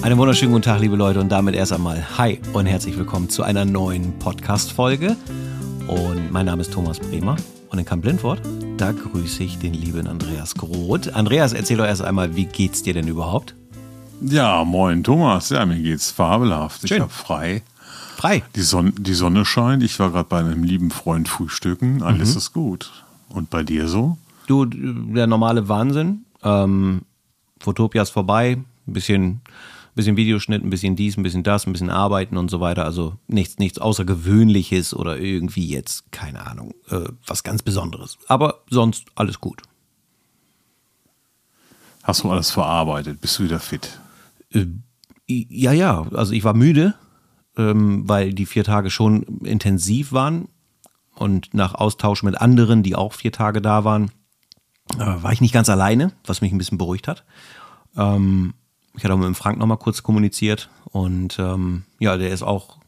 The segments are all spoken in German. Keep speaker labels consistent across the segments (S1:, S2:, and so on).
S1: Einen wunderschönen guten Tag, liebe Leute, und damit erst einmal Hi und herzlich willkommen zu einer neuen Podcast-Folge. Und mein Name ist Thomas Bremer und in Camp Blindwort, da grüße ich den lieben Andreas Groth. Andreas, erzähl doch erst einmal, wie geht's dir denn überhaupt?
S2: Ja, moin Thomas. Ja, mir geht's fabelhaft.
S1: Schön.
S2: Ich habe frei.
S1: Frei.
S2: Die, Sonne, die Sonne scheint. Ich war gerade bei einem lieben Freund frühstücken. Alles ist gut. Und bei dir so?
S1: Du, der normale Wahnsinn. Ähm, Fotopia ist vorbei. Ein bisschen, bisschen Videoschnitt, ein bisschen dies, ein bisschen das, ein bisschen Arbeiten und so weiter. Also nichts, nichts Außergewöhnliches oder irgendwie jetzt, keine Ahnung, äh, was ganz Besonderes. Aber sonst alles gut.
S2: Hast du alles verarbeitet? Bist du wieder fit?
S1: Äh, Ja, ja, also ich war müde, ähm, weil die vier Tage schon intensiv waren und nach Austausch mit anderen, die auch vier Tage da waren, äh, war ich nicht ganz alleine, was mich ein bisschen beruhigt hat. Ähm, ich hatte auch mit dem Frank nochmal kurz kommuniziert und ähm, ja, der ist auch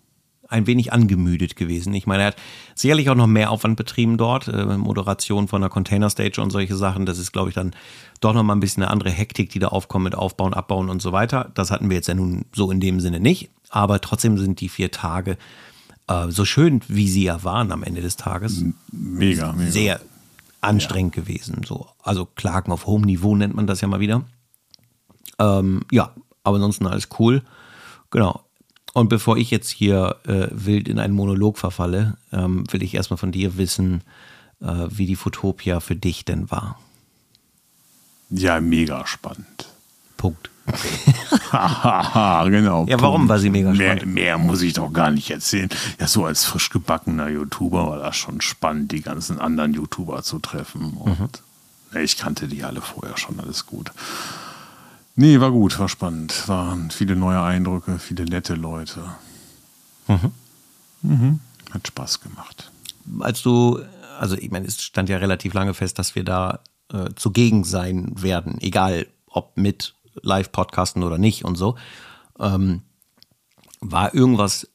S1: ein wenig angemüdet gewesen. Ich meine, er hat sicherlich auch noch mehr Aufwand betrieben dort, äh, Moderation von der Container Stage und solche Sachen. Das ist, glaube ich, dann doch nochmal ein bisschen eine andere Hektik, die da aufkommt mit Aufbauen, Abbauen und so weiter. Das hatten wir jetzt ja nun so in dem Sinne nicht. Aber trotzdem sind die vier Tage äh, so schön, wie sie ja waren am Ende des Tages,
S2: Mega, mega.
S1: sehr anstrengend gewesen. So, also Klagen auf hohem Niveau nennt man das ja mal wieder. Ähm, ja, aber ansonsten alles cool. Genau. Und bevor ich jetzt hier äh, wild in einen Monolog verfalle, ähm, will ich erstmal von dir wissen, äh, wie die Fotopia für dich denn war.
S2: Ja, mega spannend.
S1: Punkt.
S2: Genau.
S1: Ja, warum
S2: Punkt.
S1: war sie mega
S2: mehr,
S1: spannend?
S2: Mehr muss ich doch gar nicht erzählen. Ja, so als frisch gebackener YouTuber war das schon spannend, die ganzen anderen YouTuber zu treffen. Und
S1: Mhm.
S2: ne, ich kannte die alle vorher schon, alles gut. Nee, war gut, war spannend. Waren viele neue Eindrücke, viele nette Leute. Mhm. Hat Spaß gemacht.
S1: Als du, also ich meine, es stand ja relativ lange fest, dass wir da äh, zugegen sein werden, egal ob mit Live-Podcasten oder nicht und so. Ähm, war irgendwas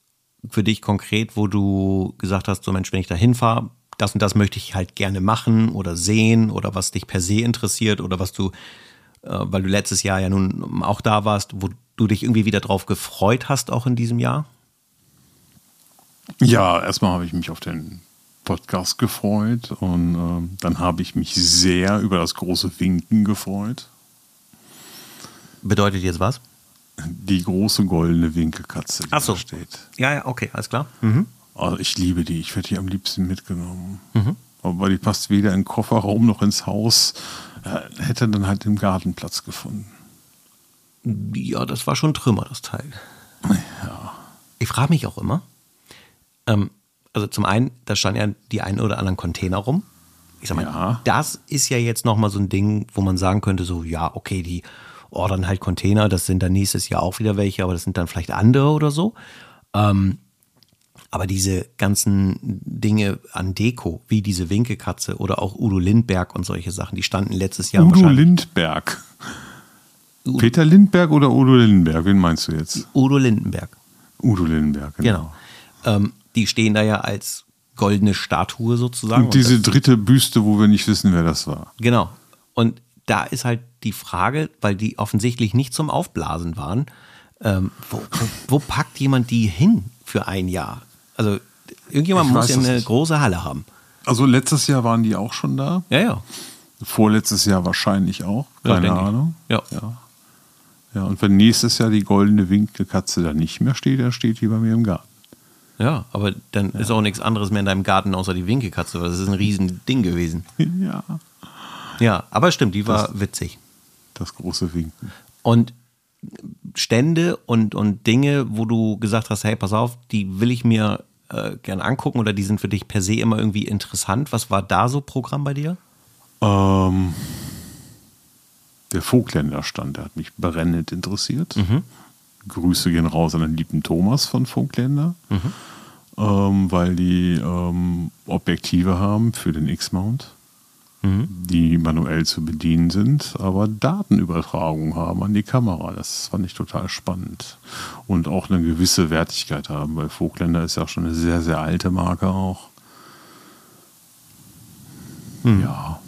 S1: für dich konkret, wo du gesagt hast, so Mensch, wenn ich da hinfahre, das und das möchte ich halt gerne machen oder sehen oder was dich per se interessiert oder was du, weil du letztes Jahr ja nun auch da warst, wo du dich irgendwie wieder drauf gefreut hast, auch in diesem Jahr?
S2: Ja, erstmal habe ich mich auf den Podcast gefreut und ähm, dann habe ich mich sehr über das große Winken gefreut.
S1: Bedeutet jetzt was?
S2: Die große goldene Winkelkatze, die
S1: Ach so.
S2: da steht.
S1: Ja, ja, okay, alles klar.
S2: Also ich liebe die, ich hätte die am liebsten mitgenommen.
S1: Mhm.
S2: Aber die passt weder in den Kofferraum noch ins Haus. Hätte dann halt im Garten Platz gefunden.
S1: Ja, das war schon Trümmer, das Teil. Ich frage mich auch immer, ähm, also zum einen, da standen ja die ein oder anderen Container rum. Ich sag mal,
S2: Ja.
S1: das ist ja jetzt nochmal so ein Ding, wo man sagen könnte, so, ja, okay, die ordern halt Container, das sind dann nächstes Jahr auch wieder welche, aber das sind dann vielleicht andere oder so. Ähm, aber diese ganzen Dinge an Deko, wie diese Winkelkatze oder auch Udo Lindberg und solche Sachen, die standen letztes Jahr
S2: Udo. Lindberg. Peter Lindberg oder Udo Lindenberg? Wen meinst du jetzt?
S1: Udo Lindenberg.
S2: Udo Lindenberg,
S1: Genau. Ähm, die stehen da ja als goldene Statue sozusagen.
S2: Und diese dritte Büste, wo wir nicht wissen, wer das war.
S1: genau. Und da ist halt die Frage, weil die offensichtlich nicht zum Aufblasen waren, ähm, wo, wo, wo packt jemand die hin für ein Jahr? Also irgendjemand
S2: Ich
S1: muss ja eine
S2: nicht.
S1: große Halle haben.
S2: Also letztes Jahr waren die auch schon da.
S1: Ja, ja.
S2: Vorletztes Jahr wahrscheinlich auch.
S1: Ja,
S2: Keine
S1: ich.
S2: Ahnung.
S1: Ja.
S2: ja. Ja, und wenn nächstes Jahr die goldene Winkelkatze da nicht mehr steht, dann steht die bei mir im Garten.
S1: Ja, aber dann ist auch nichts anderes mehr in deinem Garten außer die Winkelkatze, weil das ist ein riesen Ding gewesen.
S2: Ja.
S1: Ja, aber stimmt, die war witzig.
S2: Das große Winken.
S1: Und Stände und, und Dinge, wo du gesagt hast, hey, pass auf, die will ich mir äh, gern angucken oder die sind für dich per se immer irgendwie interessant. Was war da so Programm bei dir?
S2: Ähm, der Vogtländer stand, der hat mich brennend interessiert. Grüße gehen raus an den lieben Thomas von Vogtländer, ähm, weil die ähm, Objektive haben für den X-Mount, die manuell zu bedienen sind, aber Datenübertragung haben an die Kamera. Das fand ich total spannend. Und auch eine gewisse Wertigkeit haben, weil Vogtländer ist ja schon eine sehr, sehr alte Marke auch. Ja.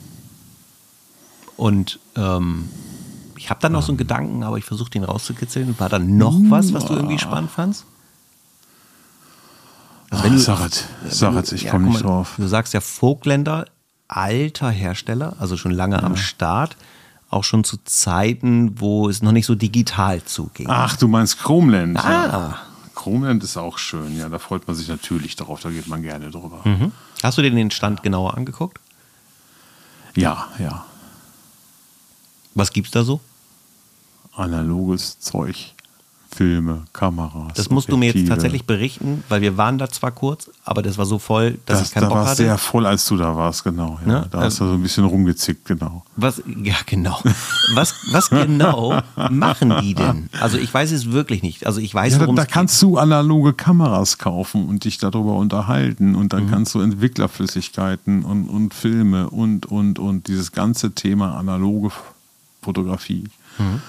S1: Und ähm, ich habe da noch so einen Gedanken, aber ich versuche den rauszukitzeln. War da noch was, was du irgendwie spannend fandst?
S2: Also wenn du, sag es, sag es, ich ja, komme nicht drauf.
S1: Du sagst ja Vogtländer, alter Hersteller, also schon lange ja. am Start. Auch schon zu Zeiten, wo es noch nicht so digital zuging.
S2: Ach, du meinst Chromeland. Ah. Ja. Chromeland ist auch schön, ja. Da freut man sich natürlich darauf, da geht man gerne drüber.
S1: Mhm. Hast du dir den Stand genauer angeguckt?
S2: Ja, ja.
S1: Was gibt's da so?
S2: Analoges Zeug. Filme, Kameras.
S1: Das musst Objektive. du mir jetzt tatsächlich berichten, weil wir waren da zwar kurz, aber das war so voll, dass das, ich keinen da Bock hatte.
S2: Da war sehr voll, als du da warst, genau. Ja. Ne? Da hast du so ein bisschen rumgezickt, genau.
S1: Was, ja, genau. Was, was genau machen die denn? Also ich weiß es wirklich nicht. Also ich weiß,
S2: ja, Da, da kannst du analoge Kameras kaufen und dich darüber unterhalten und dann mhm. kannst du Entwicklerflüssigkeiten und, und Filme und, und, und dieses ganze Thema analoge Fotografie. Mhm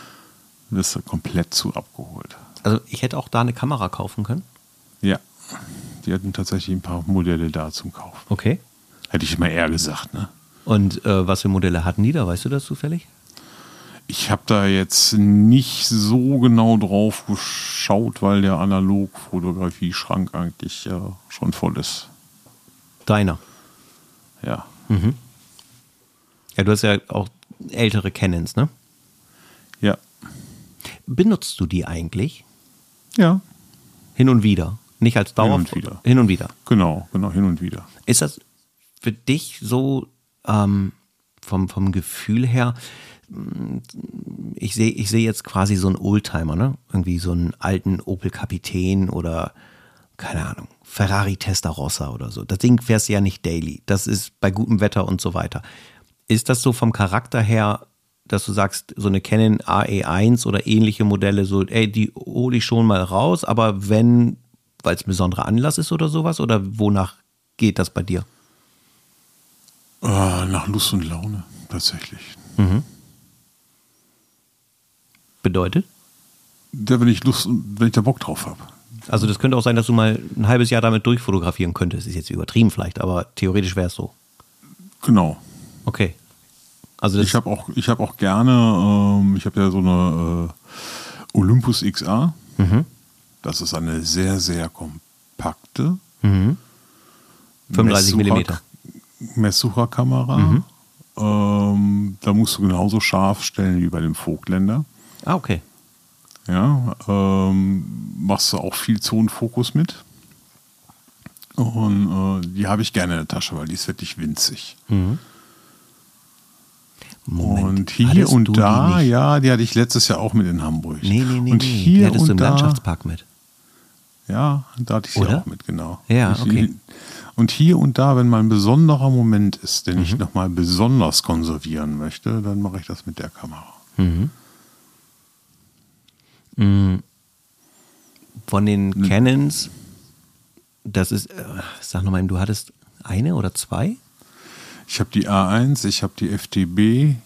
S2: wirst du komplett zu abgeholt.
S1: Also ich hätte auch da eine Kamera kaufen können?
S2: Ja, die hatten tatsächlich ein paar Modelle da zum Kauf.
S1: Okay.
S2: Hätte ich mal eher gesagt, ne?
S1: Und äh, was für Modelle hatten die da? Weißt du das zufällig?
S2: Ich habe da jetzt nicht so genau drauf geschaut, weil der Analogfotografie-Schrank eigentlich äh, schon voll ist.
S1: Deiner?
S2: Ja.
S1: Mhm. Ja, du hast ja auch ältere Canons, ne?
S2: Ja.
S1: Benutzt du die eigentlich?
S2: Ja.
S1: Hin und wieder. Nicht als Dauer.
S2: Hin und wieder.
S1: Hin und wieder.
S2: Genau, genau, hin und wieder.
S1: Ist das für dich so ähm, vom, vom Gefühl her, mm, ich sehe ich seh jetzt quasi so einen Oldtimer, ne? Irgendwie so einen alten Opel Kapitän oder keine Ahnung, Ferrari Testarossa oder so. Das Ding fährst du ja nicht daily. Das ist bei gutem Wetter und so weiter. Ist das so vom Charakter her dass du sagst, so eine Canon AE1 oder ähnliche Modelle, so, ey, die hole ich schon mal raus, aber wenn, weil es ein besonderer Anlass ist oder sowas, oder wonach geht das bei dir?
S2: Äh, nach Lust und Laune, tatsächlich.
S1: Mhm. Bedeutet?
S2: Ja, wenn ich Lust, wenn ich da Bock drauf habe.
S1: Also das könnte auch sein, dass du mal ein halbes Jahr damit durchfotografieren könntest. Ist jetzt übertrieben vielleicht, aber theoretisch wäre es so.
S2: Genau.
S1: Okay.
S2: Also ich habe auch, hab auch gerne, ähm, ich habe ja so eine äh, Olympus XA. Mhm. Das ist eine sehr, sehr kompakte
S1: mhm. 35 mm
S2: Messsucherkamera. Mhm. Ähm, da musst du genauso scharf stellen wie bei dem Vogtländer.
S1: Ah, okay.
S2: Ja, ähm, machst du auch viel Zonenfokus mit. Und äh, die habe ich gerne in der Tasche, weil die ist wirklich winzig.
S1: Mhm.
S2: Moment. Und hier und da, ja, die hatte ich letztes Jahr auch mit in Hamburg.
S1: Nee, nee, nee.
S2: Und
S1: nee.
S2: hier
S1: die hattest
S2: und
S1: du im
S2: da,
S1: Landschaftspark mit.
S2: Ja, da hatte ich sie
S1: Oder?
S2: auch mit, genau.
S1: Ja, okay.
S2: Und hier und da, wenn mal ein besonderer Moment ist, den mhm. ich nochmal besonders konservieren möchte, dann mache ich das mit der Kamera.
S1: Mhm. Mhm. Von den. Canons, das ist, äh, sag nochmal, du hattest eine oder zwei?
S2: Ich habe die A1, ich habe die FTB.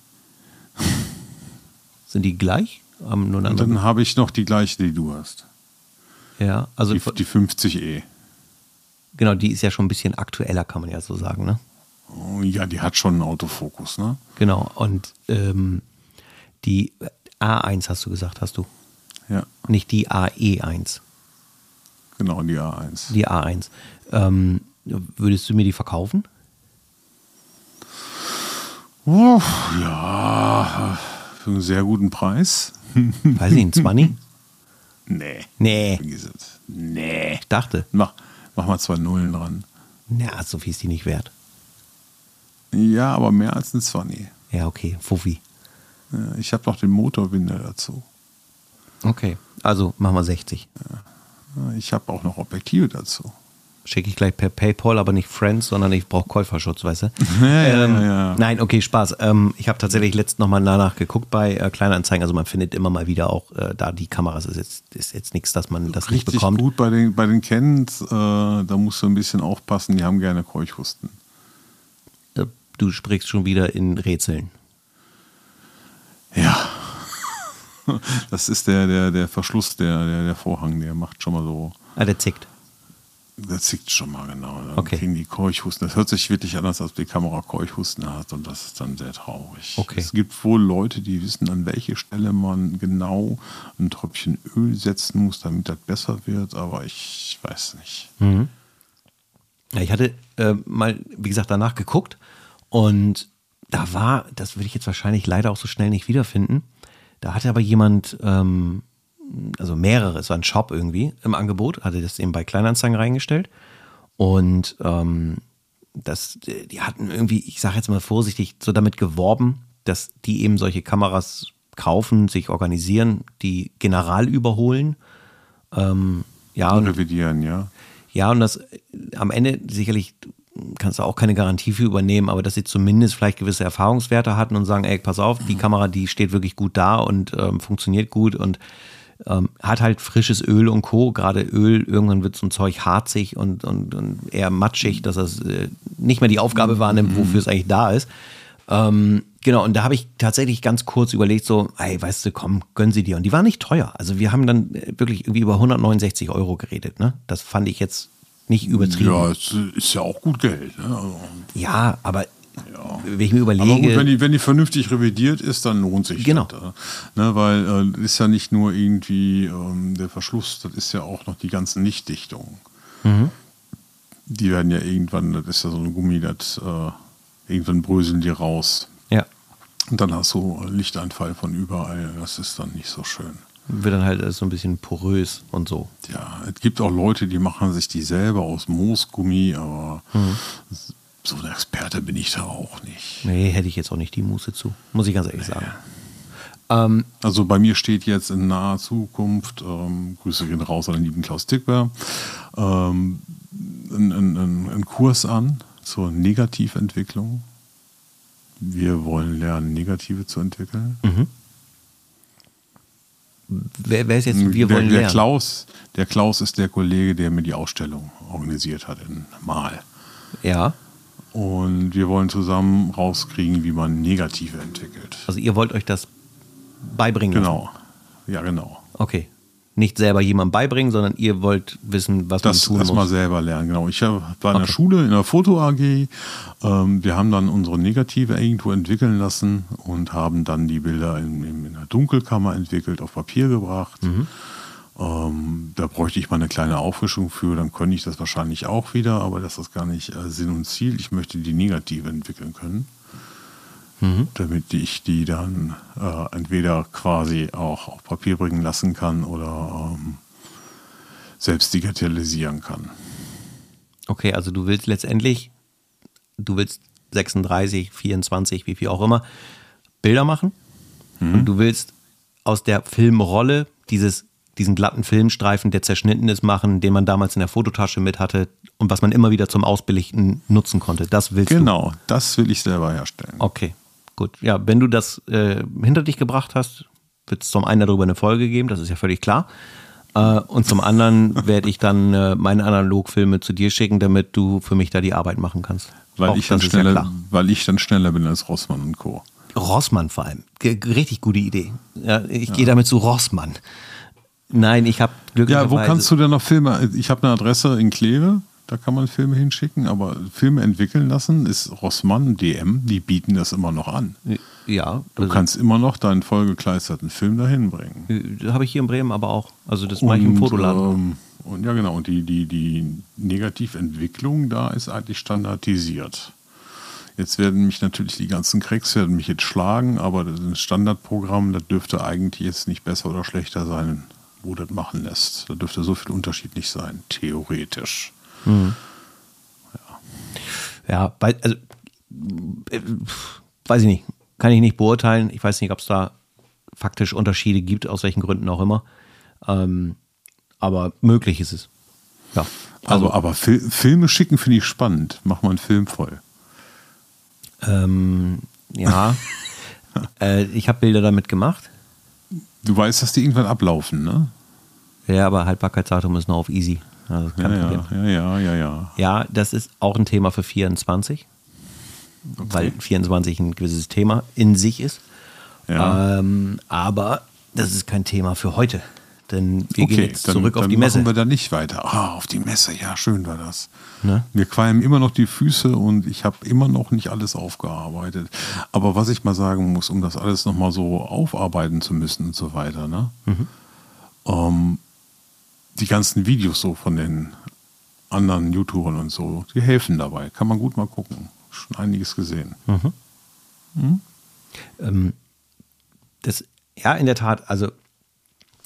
S1: Sind die gleich?
S2: Um, Und dann habe ich noch die gleiche, die du hast.
S1: Ja, also
S2: die, die 50E.
S1: Genau, die ist ja schon ein bisschen aktueller, kann man ja so sagen, ne?
S2: Oh, ja, die hat schon einen Autofokus, ne?
S1: Genau, und ähm, die A1 hast du gesagt, hast du?
S2: Ja.
S1: Nicht die AE1.
S2: Genau, die A1.
S1: Die A1. Ähm, würdest du mir die verkaufen?
S2: Uff, ja, für einen sehr guten Preis.
S1: Weiß ich, ein 20?
S2: Nee.
S1: Nee.
S2: Nee.
S1: Ich dachte.
S2: Mach, mach mal zwei Nullen dran.
S1: Ja, so viel ist die nicht wert.
S2: Ja, aber mehr als ein 20.
S1: Ja, okay. Fuffi.
S2: Ich habe noch den Motorwinder dazu.
S1: Okay, also machen wir 60.
S2: Ja. Ich habe auch noch Objektive dazu
S1: schicke ich gleich per PayPal, aber nicht Friends, sondern ich brauche Käuferschutz, weißt du?
S2: Ja, ähm, ja, ja.
S1: Nein, okay, Spaß. Ähm, ich habe tatsächlich letzt nochmal danach geguckt bei äh, Kleinanzeigen. Also man findet immer mal wieder auch äh, da die Kameras. Ist jetzt, ist jetzt nichts, dass man das
S2: Richtig
S1: nicht bekommt.
S2: gut bei den, bei den Kens, äh, da musst du ein bisschen aufpassen, die haben gerne Keuchhusten.
S1: Äh, du sprichst schon wieder in Rätseln.
S2: Ja. Das ist der, der, der Verschluss, der, der, der Vorhang, der macht schon mal so.
S1: Ah, der zickt.
S2: Das zickt schon mal genau. Dann
S1: Okay.
S2: kriegen die Keuchhusten. Das hört sich wirklich anders, als die Kamera Keuchhusten hat und das ist dann sehr traurig.
S1: Okay.
S2: Es gibt wohl Leute, die wissen, an welche Stelle man genau ein Tröpfchen Öl setzen muss, damit das besser wird, aber ich weiß nicht.
S1: Ja, ich hatte äh, mal, wie gesagt, danach geguckt und da war, das würde ich jetzt wahrscheinlich leider auch so schnell nicht wiederfinden. Da hatte aber jemand, ähm, also mehrere, es war ein Shop irgendwie im Angebot, hatte das eben bei Kleinanzeigen reingestellt und ähm, das, die hatten irgendwie, ich sage jetzt mal vorsichtig, so damit geworben, dass die eben solche Kameras kaufen, sich organisieren, die General überholen. Ähm, ja, und
S2: Revidieren, ja.
S1: ja, und das am Ende sicherlich kannst du auch keine Garantie für übernehmen, aber dass sie zumindest vielleicht gewisse Erfahrungswerte hatten und sagen, ey, pass auf, die Kamera, die steht wirklich gut da und ähm, funktioniert gut und ähm, hat halt frisches Öl und Co. Gerade Öl, irgendwann wird so ein Zeug harzig und, und, und eher matschig, dass das äh, nicht mehr die Aufgabe wahrnimmt, wofür es eigentlich da ist. Ähm, genau, und da habe ich tatsächlich ganz kurz überlegt, so, ey, weißt du, komm, gönn sie dir. Und die war nicht teuer. Also wir haben dann äh, wirklich irgendwie über 169 Euro geredet, ne? Das fand ich jetzt nicht übertrieben.
S2: Ja, es ist ja auch gut Geld. Ne? Also,
S1: Ja, aber wenn ich mir überlege.
S2: Aber gut, wenn die, wenn die vernünftig revidiert ist, dann lohnt sich
S1: Genau.
S2: das. äh, Ne, weil äh, ist ja nicht nur irgendwie ähm, der Verschluss, das ist ja auch noch die ganzen Lichtdichtungen.
S1: Mhm.
S2: Die werden ja irgendwann, das ist ja so ein Gummi, das äh, irgendwann bröseln die raus.
S1: ja,
S2: Und dann hast du Lichteinfall von überall. Das ist dann nicht so schön.
S1: wird dann halt alles so ein bisschen porös und so.
S2: Ja, es gibt auch Leute, die machen sich die selber aus Moosgummi, aber
S1: Mhm.
S2: So ein Experte bin ich da auch nicht.
S1: Nee, hätte ich jetzt auch nicht die Muße zu. Muss ich ganz ehrlich sagen. Ähm,
S2: Also bei mir steht jetzt in naher Zukunft, ähm, Grüße gehen raus an den lieben Klaus Tickber, ähm, ein, ein, ein, Kurs an zur Negativentwicklung. Wir wollen lernen, Negative zu entwickeln.
S1: wer, wer ist jetzt, wir
S2: der,
S1: wollen
S2: der,
S1: lernen.
S2: Klaus, der Klaus ist der Kollege, der mir die Ausstellung organisiert hat in Mal.
S1: Ja,
S2: Und wir wollen zusammen rauskriegen, wie man Negative entwickelt.
S1: also ihr wollt euch das beibringen. lassen.
S2: Genau. Ja, genau.
S1: Okay. Nicht selber jemandem beibringen, sondern ihr wollt wissen, was
S2: Das
S1: man tun
S2: erstmal
S1: muss.
S2: selber lernen, genau. Ich war in der
S1: Okay.
S2: Schule, in der Foto AG. Ähm, wir haben dann unsere Negative irgendwo entwickeln lassen und haben dann die Bilder in, in, in der Dunkelkammer entwickelt, auf Papier gebracht.
S1: Mhm.
S2: Ähm, da bräuchte ich mal eine kleine Auffrischung für, dann könnte ich das wahrscheinlich auch wieder, aber das ist gar nicht äh, Sinn und Ziel. Ich möchte die Negative entwickeln können,
S1: Mhm.
S2: damit ich die dann äh, entweder quasi auch auf Papier bringen lassen kann oder ähm, selbst digitalisieren kann.
S1: Okay, also du willst letztendlich, du willst 36, 24, wie viel auch immer, Bilder machen. Und du willst aus der Filmrolle dieses, diesen glatten Filmstreifen, der zerschnitten ist, machen, den man damals in der Fototasche mit hatte und was man immer wieder zum Ausbelichten nutzen konnte. Das willst du.
S2: Genau, das will ich selber herstellen.
S1: Okay, gut. Ja, wenn du das äh, hinter dich gebracht hast, wird es zum einen darüber eine Folge geben, das ist ja völlig klar. Äh, und zum anderen werde ich dann äh, meine Analogfilme zu dir schicken, damit du für mich da die Arbeit machen kannst.
S2: Weil,
S1: Auch
S2: ich dann
S1: ja
S2: schneller,
S1: klar.
S2: weil ich dann schneller bin als Rossmann und Co.
S1: Rossmann vor allem. Ge richtig gute Idee. Ja, ich gehe damit zu Rossmann. Nein, ich habe
S2: Ja,
S1: glücklicherweise...
S2: wo kannst du denn noch Filme? Ich habe eine Adresse in Kleve, da kann man Filme hinschicken, aber Filme entwickeln lassen ist Rossmann, DM, die bieten das immer noch an.
S1: Ja,
S2: Du
S1: also,
S2: kannst immer noch deinen vollgekleisterten Film dahin bringen.
S1: äh, habe ich hier in Bremen aber auch. Also das mache ich im Fotoladen.
S2: Ähm, und ja, genau. Und die, die, die Negativentwicklung da ist eigentlich standardisiert. Jetzt werden mich natürlich die ganzen Cracks werden mich jetzt schlagen, aber das Standardprogramm, das dürfte eigentlich jetzt nicht besser oder schlechter sein, wo das machen lässt. Da dürfte so viel Unterschied nicht sein, theoretisch.
S1: Ja, weil, also, äh, weiß ich nicht. Kann ich nicht beurteilen. Ich weiß nicht, ob es da faktisch Unterschiede gibt, aus welchen Gründen auch immer. Ähm, aber möglich ist es. Ja. Also,
S2: Also, aber Fil Filme schicken finde ich spannend. Mach mal einen Film voll.
S1: ähm, ja. äh, ich habe Bilder damit gemacht.
S2: Du weißt, dass die irgendwann ablaufen, ne?
S1: Ja, aber Haltbarkeitsdatum ist noch auf easy. Also
S2: Ja,
S1: kein Problem.
S2: ja, ja, ja, ja, ja.
S1: Ja, das ist auch ein Thema für 24, weil 24 ein gewisses Thema in sich ist.
S2: Ja.
S1: Ähm, aber das ist kein Thema für heute denn wir gehen jetzt dann, zurück auf die Messe.
S2: Machen wir da nicht weiter. Ah, auf die Messe, ja, schön war das. Ne? Mir qualmen immer noch die Füße und ich habe immer noch nicht alles aufgearbeitet. Aber was ich mal sagen muss, um das alles nochmal so aufarbeiten zu müssen und so weiter, ne? Mhm. Ähm, die ganzen Videos so von den anderen YouTubern und so, die helfen dabei. Kann man gut mal gucken. Schon einiges gesehen. Mhm.
S1: Mhm. Ähm, das, ja, in der Tat, also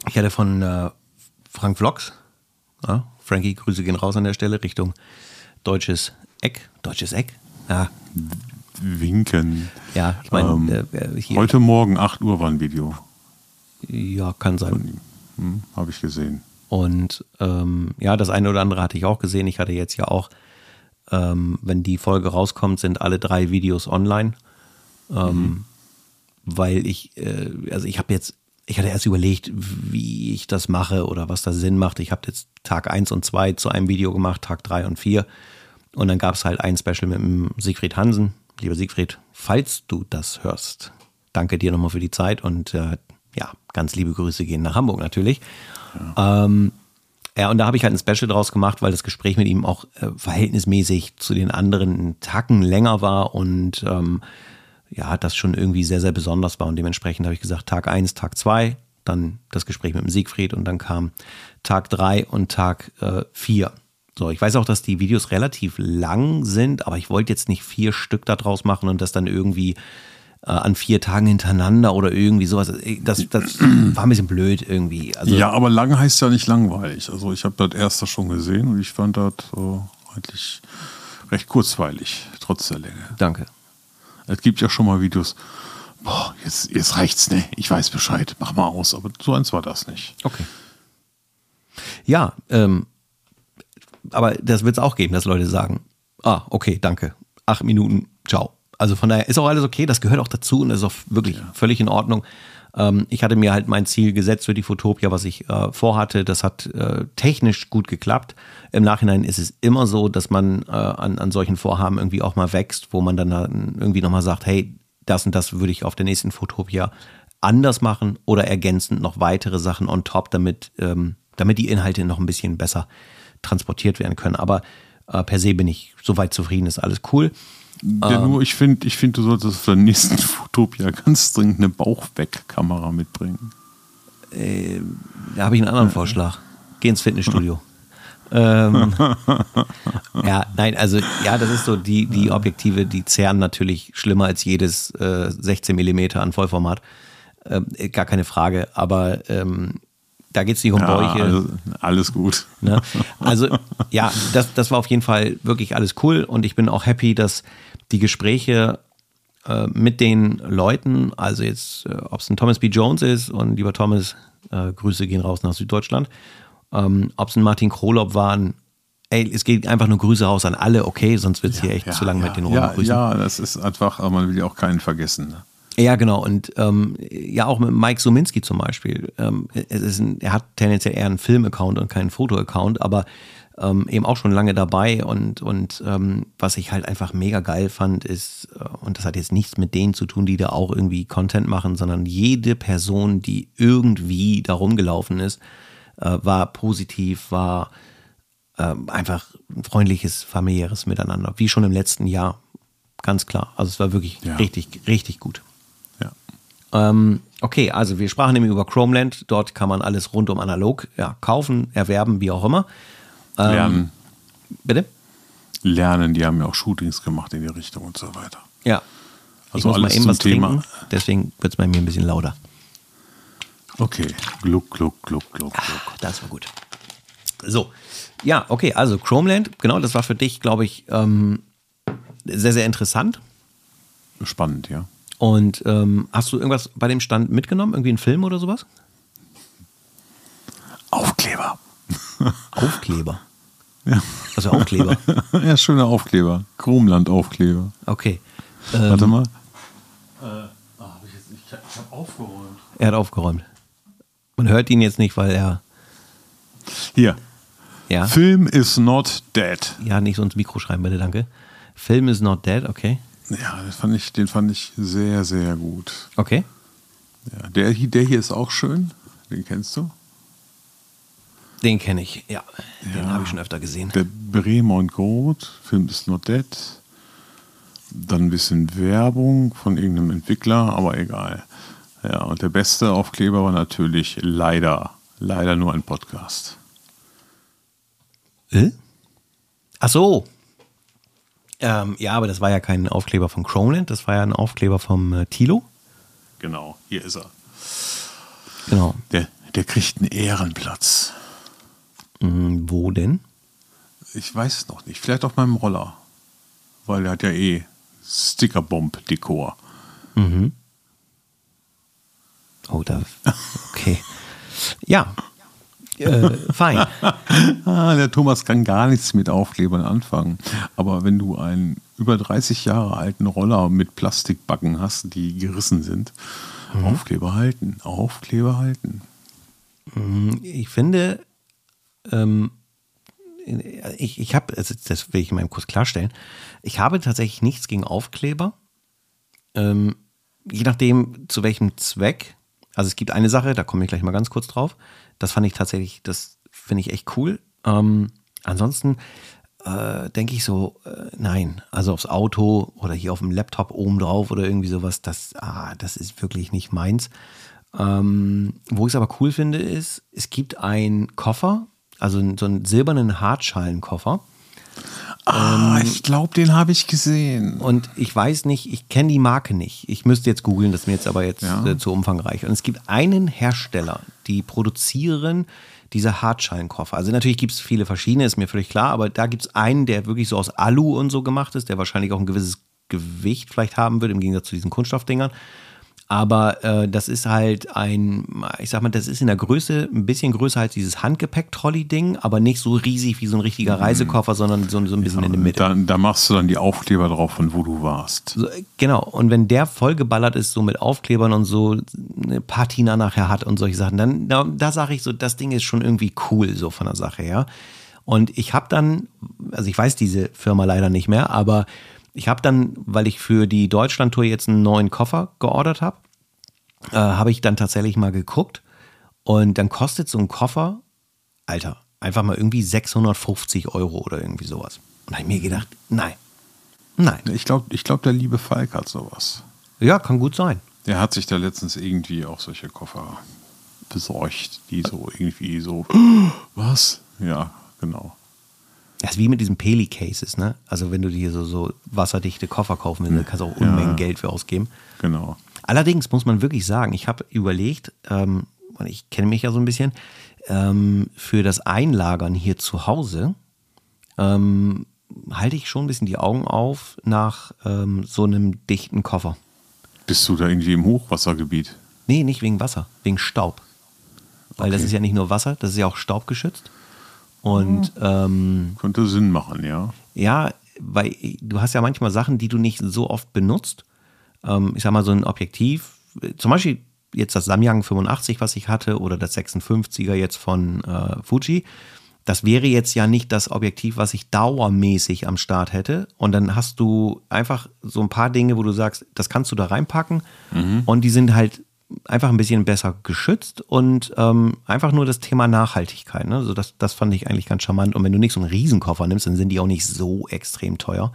S1: ich hatte von äh, Frank Vlogs, ja, Frankie, Grüße gehen raus an der Stelle, Richtung deutsches Eck. Deutsches Eck? Ja.
S2: Winken.
S1: Ja, ich meine, ähm,
S2: äh, heute Morgen 8 Uhr war ein Video.
S1: Ja, kann sein.
S2: Hm, Habe ich gesehen.
S1: Und ähm, ja, das eine oder andere hatte ich auch gesehen. Ich hatte jetzt ja auch, ähm, wenn die Folge rauskommt, sind alle drei Videos online. Ähm, mhm. Weil ich, äh, also ich habe jetzt, ich hatte erst überlegt, wie ich das mache oder was da Sinn macht. Ich habe jetzt Tag 1 und 2 zu einem Video gemacht, Tag 3 und 4. Und dann gab es halt ein Special mit dem Siegfried Hansen. Lieber Siegfried, falls du das hörst, danke dir nochmal für die Zeit und äh, ja, ganz liebe Grüße gehen nach Hamburg natürlich. Ja. Ähm, ja, und da habe ich halt ein Special draus gemacht, weil das Gespräch mit ihm auch äh, verhältnismäßig zu den anderen Tacken länger war und ähm, ja, das schon irgendwie sehr, sehr besonders war. Und dementsprechend habe ich gesagt, Tag 1, Tag 2, dann das Gespräch mit dem Siegfried und dann kam Tag 3 und Tag 4. Äh, so, ich weiß auch, dass die Videos relativ lang sind, aber ich wollte jetzt nicht vier Stück daraus machen und das dann irgendwie äh, an vier Tagen hintereinander oder irgendwie sowas. Das, das war ein bisschen blöd irgendwie.
S2: Also, ja, aber lang heißt ja nicht langweilig. Also ich habe das erste schon gesehen und ich fand das äh, eigentlich recht kurzweilig, trotz der Länge.
S1: Danke.
S2: Es gibt ja schon mal Videos, boah, jetzt, jetzt reicht's, ne? Ich weiß Bescheid, mach mal aus. Aber so eins war das nicht.
S1: Okay. Ja, ähm, aber das wird es auch geben, dass Leute sagen, ah, okay, danke. Acht Minuten, ciao. Also von daher ist auch alles okay, das gehört auch dazu und ist auch wirklich ja. völlig in Ordnung. Ähm, ich hatte mir halt mein Ziel gesetzt für die Fotopia, was ich äh, vorhatte. Das hat äh, technisch gut geklappt. Im Nachhinein ist es immer so, dass man äh, an, an solchen Vorhaben irgendwie auch mal wächst, wo man dann irgendwie nochmal sagt, hey, das und das würde ich auf der nächsten Fotopia anders machen oder ergänzend noch weitere Sachen on top, damit, ähm, damit die Inhalte noch ein bisschen besser transportiert werden können. Aber äh, per se bin ich soweit zufrieden, ist alles cool.
S2: Ja, ähm, nur ich finde, ich find, du solltest für den nächsten Fotopia ganz dringend eine Bauchweg-Kamera mitbringen.
S1: Äh, da habe ich einen anderen Vorschlag. Geh ins Fitnessstudio. ähm, ja, nein, also ja, das ist so, die, die Objektive, die zehren natürlich schlimmer als jedes äh, 16 mm an Vollformat. Ähm, gar keine Frage, aber ähm, da geht es nicht um ja, Bäuche.
S2: Alles, alles gut.
S1: Ne? Also ja, das, das war auf jeden Fall wirklich alles cool und ich bin auch happy, dass die Gespräche äh, mit den Leuten, also jetzt, äh, ob es ein Thomas B. Jones ist und lieber Thomas, äh, Grüße gehen raus nach Süddeutschland, ähm, ob es ein Martin Krolop waren, ey, es geht einfach nur Grüße raus an alle, okay, sonst wird es ja, hier echt ja, zu lang
S2: ja,
S1: mit den
S2: Rumgrüßen. Ja, ja, das ist einfach, aber man will ja auch keinen vergessen. Ne?
S1: Ja, genau. Und ähm, ja, auch mit Mike Suminski zum Beispiel. Ähm, ein, er hat tendenziell eher einen Film-Account und keinen Foto-Account, aber ähm, eben auch schon lange dabei und, und ähm, was ich halt einfach mega geil fand, ist, äh, und das hat jetzt nichts mit denen zu tun, die da auch irgendwie Content machen, sondern jede Person, die irgendwie da rumgelaufen ist, äh, war positiv, war äh, einfach ein freundliches, familiäres Miteinander, wie schon im letzten Jahr. Ganz klar. Also es war wirklich ja. richtig, richtig gut.
S2: Ja.
S1: Ähm, okay, also wir sprachen nämlich über Chromeland. Dort kann man alles rund um analog ja, kaufen, erwerben, wie auch immer.
S2: Ähm, Lernen.
S1: Bitte?
S2: Lernen, die haben ja auch Shootings gemacht in die Richtung und so weiter.
S1: Ja. Also alles eben was Thema. Trinken, deswegen wird es bei mir ein bisschen lauter.
S2: Okay. Gluck, gluck, gluck, gluck,
S1: gluck. das war gut. So. Ja, okay, also Chromeland, genau, das war für dich, glaube ich, ähm, sehr, sehr interessant.
S2: Spannend, ja.
S1: Und ähm, hast du irgendwas bei dem Stand mitgenommen? Irgendwie einen Film oder sowas?
S2: Aufkleber.
S1: Aufkleber?
S2: Ja.
S1: Also Aufkleber.
S2: ja, schöne Aufkleber. Chromland-Aufkleber.
S1: Okay.
S2: Ähm, Warte mal.
S1: Äh, oh, ich, ich, ich habe aufgeräumt. Er hat aufgeräumt. Man hört ihn jetzt nicht, weil er.
S2: Hier.
S1: Ja.
S2: Film is not dead.
S1: Ja, nicht so ins Mikro schreiben, bitte, danke. Film is not dead, okay.
S2: Ja, den fand ich, den fand ich sehr, sehr gut.
S1: Okay.
S2: Ja, der, der hier ist auch schön. Den kennst du?
S1: Den kenne ich, ja. Den habe ich schon öfter gesehen.
S2: Der Bremer und Groth, Film ist not dead. Dann ein bisschen Werbung von irgendeinem Entwickler, aber egal. Ja, und der beste Aufkleber war natürlich leider, leider nur ein Podcast.
S1: Äh? Ach so. Ähm, ja, aber das war ja kein Aufkleber von Chromeland, das war ja ein Aufkleber vom äh, Tilo.
S2: Genau, hier ist er.
S1: Genau.
S2: Der, der kriegt einen Ehrenplatz.
S1: Mhm, wo denn?
S2: Ich weiß es noch nicht. Vielleicht auf meinem Roller. Weil er hat ja eh Stickerbomb-Dekor.
S1: Mhm. Oh, da. Okay. ja. Äh, fein.
S2: Ah, der Thomas kann gar nichts mit Aufklebern anfangen. Aber wenn du einen über 30 Jahre alten Roller mit Plastikbacken hast, die gerissen sind, Aufkleber halten. Aufkleber halten.
S1: Ich finde, ähm, ich, ich habe, also das will ich mal kurz klarstellen, ich habe tatsächlich nichts gegen Aufkleber. Ähm, je nachdem, zu welchem Zweck. Also es gibt eine Sache, da komme ich gleich mal ganz kurz drauf. Das fand ich tatsächlich, das finde ich echt cool. Ähm, ansonsten äh, denke ich so, äh, nein, also aufs Auto oder hier auf dem Laptop oben drauf oder irgendwie sowas, das, ah, das ist wirklich nicht meins. Ähm, wo ich es aber cool finde, ist, es gibt einen Koffer, also so einen silbernen Hartschalenkoffer.
S2: Ah, ich glaube, den habe ich gesehen.
S1: Und ich weiß nicht, ich kenne die Marke nicht. Ich müsste jetzt googeln, das ist mir jetzt aber jetzt
S2: Ja.
S1: äh, zu umfangreich. Und es gibt einen Hersteller, die produzieren diese Hartschalenkoffer. Also natürlich gibt es viele verschiedene, ist mir völlig klar, aber da gibt es einen, der wirklich so aus Alu und so gemacht ist, der wahrscheinlich auch ein gewisses Gewicht vielleicht haben wird, im Gegensatz zu diesen Kunststoffdingern. Aber äh, das ist halt ein, ich sag mal, das ist in der Größe ein bisschen größer als dieses Handgepäck-Trolley-Ding, aber nicht so riesig wie so ein richtiger Reisekoffer, sondern so, so ein bisschen in der Mitte.
S2: Da, da machst du dann die Aufkleber drauf, von wo du warst.
S1: So, genau, und wenn der vollgeballert ist, so mit Aufklebern und so eine Patina nachher hat und solche Sachen, dann da, da sage ich so, das Ding ist schon irgendwie cool, so von der Sache her. Und ich habe dann, also ich weiß diese Firma leider nicht mehr, aber ich habe dann, weil ich für die Deutschlandtour jetzt einen neuen Koffer geordert habe, äh, habe ich dann tatsächlich mal geguckt und dann kostet so ein Koffer, Alter, einfach mal irgendwie 650 Euro oder irgendwie sowas. Und habe ich mir gedacht, nein, nein.
S2: Ich glaube, ich glaub, der liebe Falk hat sowas.
S1: Ja, kann gut sein.
S2: Der hat sich da letztens irgendwie auch solche Koffer besorgt, die so irgendwie so. Was? Ja, genau.
S1: Das ist wie mit diesen Peli-Cases, ne? Also wenn du dir so, so wasserdichte Koffer kaufen willst, dann kannst du auch
S2: Ja.
S1: Unmengen Geld für ausgeben.
S2: Genau.
S1: Allerdings muss man wirklich sagen, ich habe überlegt, ähm, und ich kenne mich ja so ein bisschen, ähm, für das Einlagern hier zu Hause ähm, halte ich schon ein bisschen die Augen auf nach ähm, so einem dichten Koffer.
S2: Bist du da irgendwie im Hochwassergebiet?
S1: Nee, nicht wegen Wasser, wegen Staub. Weil das
S2: Okay.
S1: ist ja nicht nur Wasser, das ist ja auch staubgeschützt. Und ähm,
S2: Könnte Sinn machen, ja.
S1: Ja, weil du hast ja manchmal Sachen, die du nicht so oft benutzt. Ähm, ich sag mal, so ein Objektiv, äh, zum Beispiel jetzt das Samyang 85, was ich hatte, oder das 56er jetzt von äh, Fuji. Das wäre jetzt ja nicht das Objektiv, was ich dauermäßig am Start hätte. Und dann hast du einfach so ein paar Dinge, wo du sagst, das kannst du da reinpacken. Und die sind halt einfach ein bisschen besser geschützt und ähm, einfach nur das Thema Nachhaltigkeit. Ne? Also das, das fand ich eigentlich ganz charmant. Und wenn du nicht so einen Riesenkoffer nimmst, dann sind die auch nicht so extrem teuer.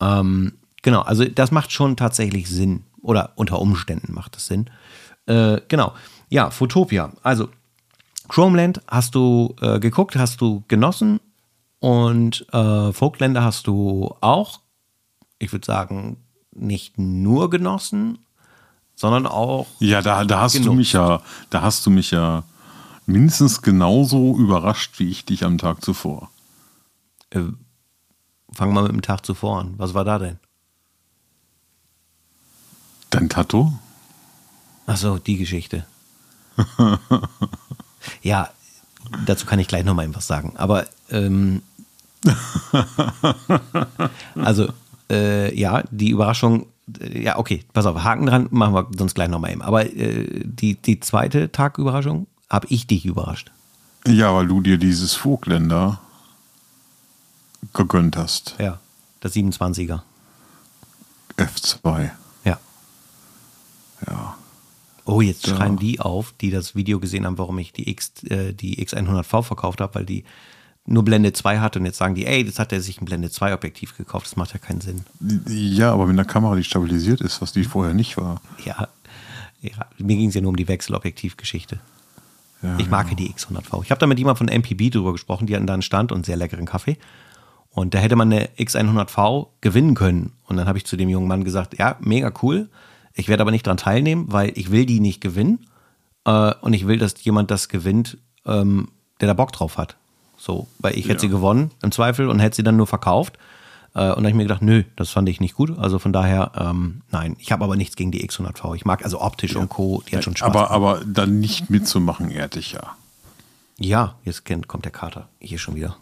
S1: Ähm, genau, also das macht schon tatsächlich Sinn. Oder unter Umständen macht es Sinn. Äh, genau. Ja, Fotopia. Also, Chromeland hast du äh, geguckt, hast du genossen. Und äh, Folkländer hast du auch, ich würde sagen, nicht nur genossen, sondern auch
S2: Ja, da, da hast du
S1: Genug.
S2: mich ja, da hast du mich ja mindestens genauso überrascht wie ich dich am Tag zuvor.
S1: Fangen wir mal mit dem Tag zuvor an. Was war da denn?
S2: Dein Tattoo?
S1: Ach so, die Geschichte. ja, dazu kann ich gleich noch mal etwas sagen. Aber ähm, also äh, ja, die Überraschung. Ja, okay, pass auf, Haken dran, machen wir sonst gleich noch mal eben. Aber äh, die, die zweite Tagüberraschung habe ich dich überrascht.
S2: Ja, weil du dir dieses Vogtländer gegönnt hast.
S1: Ja, das 27er.
S2: F2.
S1: Ja.
S2: Ja.
S1: Oh, jetzt ja. schreien die auf, die das Video gesehen haben, warum ich die, X, äh, die X100V verkauft habe, weil die nur Blende 2 hatte und jetzt sagen die, ey, das hat er sich ein Blende 2 Objektiv gekauft, das macht ja keinen Sinn.
S2: Ja, aber mit einer Kamera, die stabilisiert ist, was die vorher nicht war.
S1: Ja, ja mir ging es ja nur um die Wechselobjektivgeschichte. Ja, ich mag ja die X100V. Ich habe da mit jemandem von MPB drüber gesprochen, die hatten da einen Stand und sehr leckeren Kaffee. Und da hätte man eine X100V gewinnen können. Und dann habe ich zu dem jungen Mann gesagt, ja, mega cool. Ich werde aber nicht daran teilnehmen, weil ich will die nicht gewinnen. Äh, und ich will, dass jemand das gewinnt, ähm, der da Bock drauf hat. So, weil ich hätte ja. sie gewonnen im Zweifel und hätte sie dann nur verkauft. Äh, und dann habe ich mir gedacht, nö, das fand ich nicht gut. Also von daher, ähm, nein. Ich habe aber nichts gegen die X100V. Ich mag also optisch ja. und Co. Die hat schon Spaß.
S2: Aber, aber dann nicht mitzumachen, ehrt dich ja.
S1: Ja, jetzt kommt der Kater. Hier schon wieder.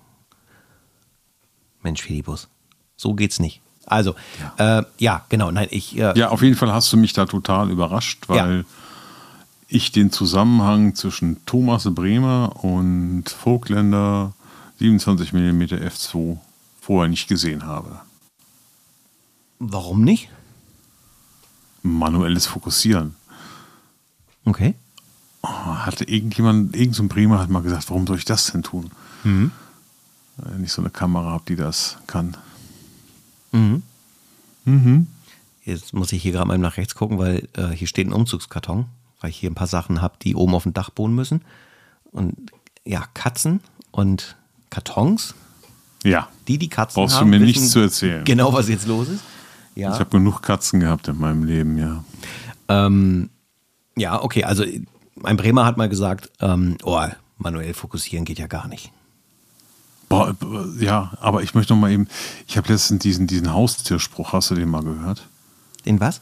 S1: Mensch, Filibus. So geht's nicht. Also, ja, äh, ja genau, nein, ich.
S2: Äh, ja, auf jeden Fall hast du mich da total überrascht, weil ja. Ich den Zusammenhang zwischen Thomas Bremer und Vogtländer 27 mm f2 vorher nicht gesehen habe.
S1: Warum nicht?
S2: Manuelles Fokussieren.
S1: Okay.
S2: Oh, hatte irgendjemand, irgendein so Bremer hat mal gesagt, warum soll ich das denn tun? Mhm. Wenn ich so eine Kamera habe, die das kann.
S1: Mhm. Mhm. Jetzt muss ich hier gerade mal nach rechts gucken, weil äh, hier steht ein Umzugskarton, weil ich hier ein paar Sachen habe, die oben auf dem Dachboden müssen. Und ja, Katzen und Kartons.
S2: Ja.
S1: Die, die Katzen
S2: Brauchst haben, du mir nichts zu erzählen.
S1: Genau, was jetzt los ist.
S2: Ja. Ich habe genug Katzen gehabt in meinem Leben, ja.
S1: Ähm, ja, okay, also ein Bremer hat mal gesagt, ähm, oh, manuell fokussieren geht ja gar nicht.
S2: Boah, ja, aber ich möchte noch mal eben, ich habe letztens diesen, diesen Haustierspruch, hast du den mal gehört?
S1: Den was?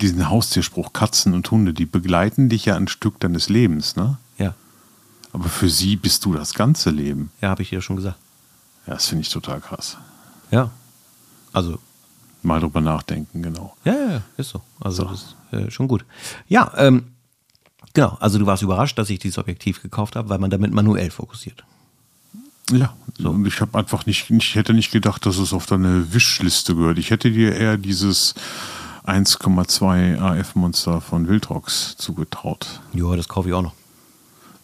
S2: Diesen Haustierspruch, Katzen und Hunde, die begleiten dich ja ein Stück deines Lebens, ne?
S1: Ja.
S2: Aber für sie bist du das ganze Leben.
S1: Ja, habe ich dir schon gesagt.
S2: Ja, das finde ich total krass.
S1: Ja. Also.
S2: Mal drüber nachdenken, genau.
S1: Ja, ja, ja ist so. Also, so. das ist äh, schon gut. Ja, ähm, genau. Also, du warst überrascht, dass ich dieses Objektiv gekauft habe, weil man damit manuell fokussiert.
S2: Ja, so. ich habe einfach nicht, ich hätte nicht gedacht, dass es auf deine Wischliste gehört. Ich hätte dir eher dieses 1,2 AF-Monster von Wildrox zugetraut.
S1: Ja, das kaufe ich auch noch.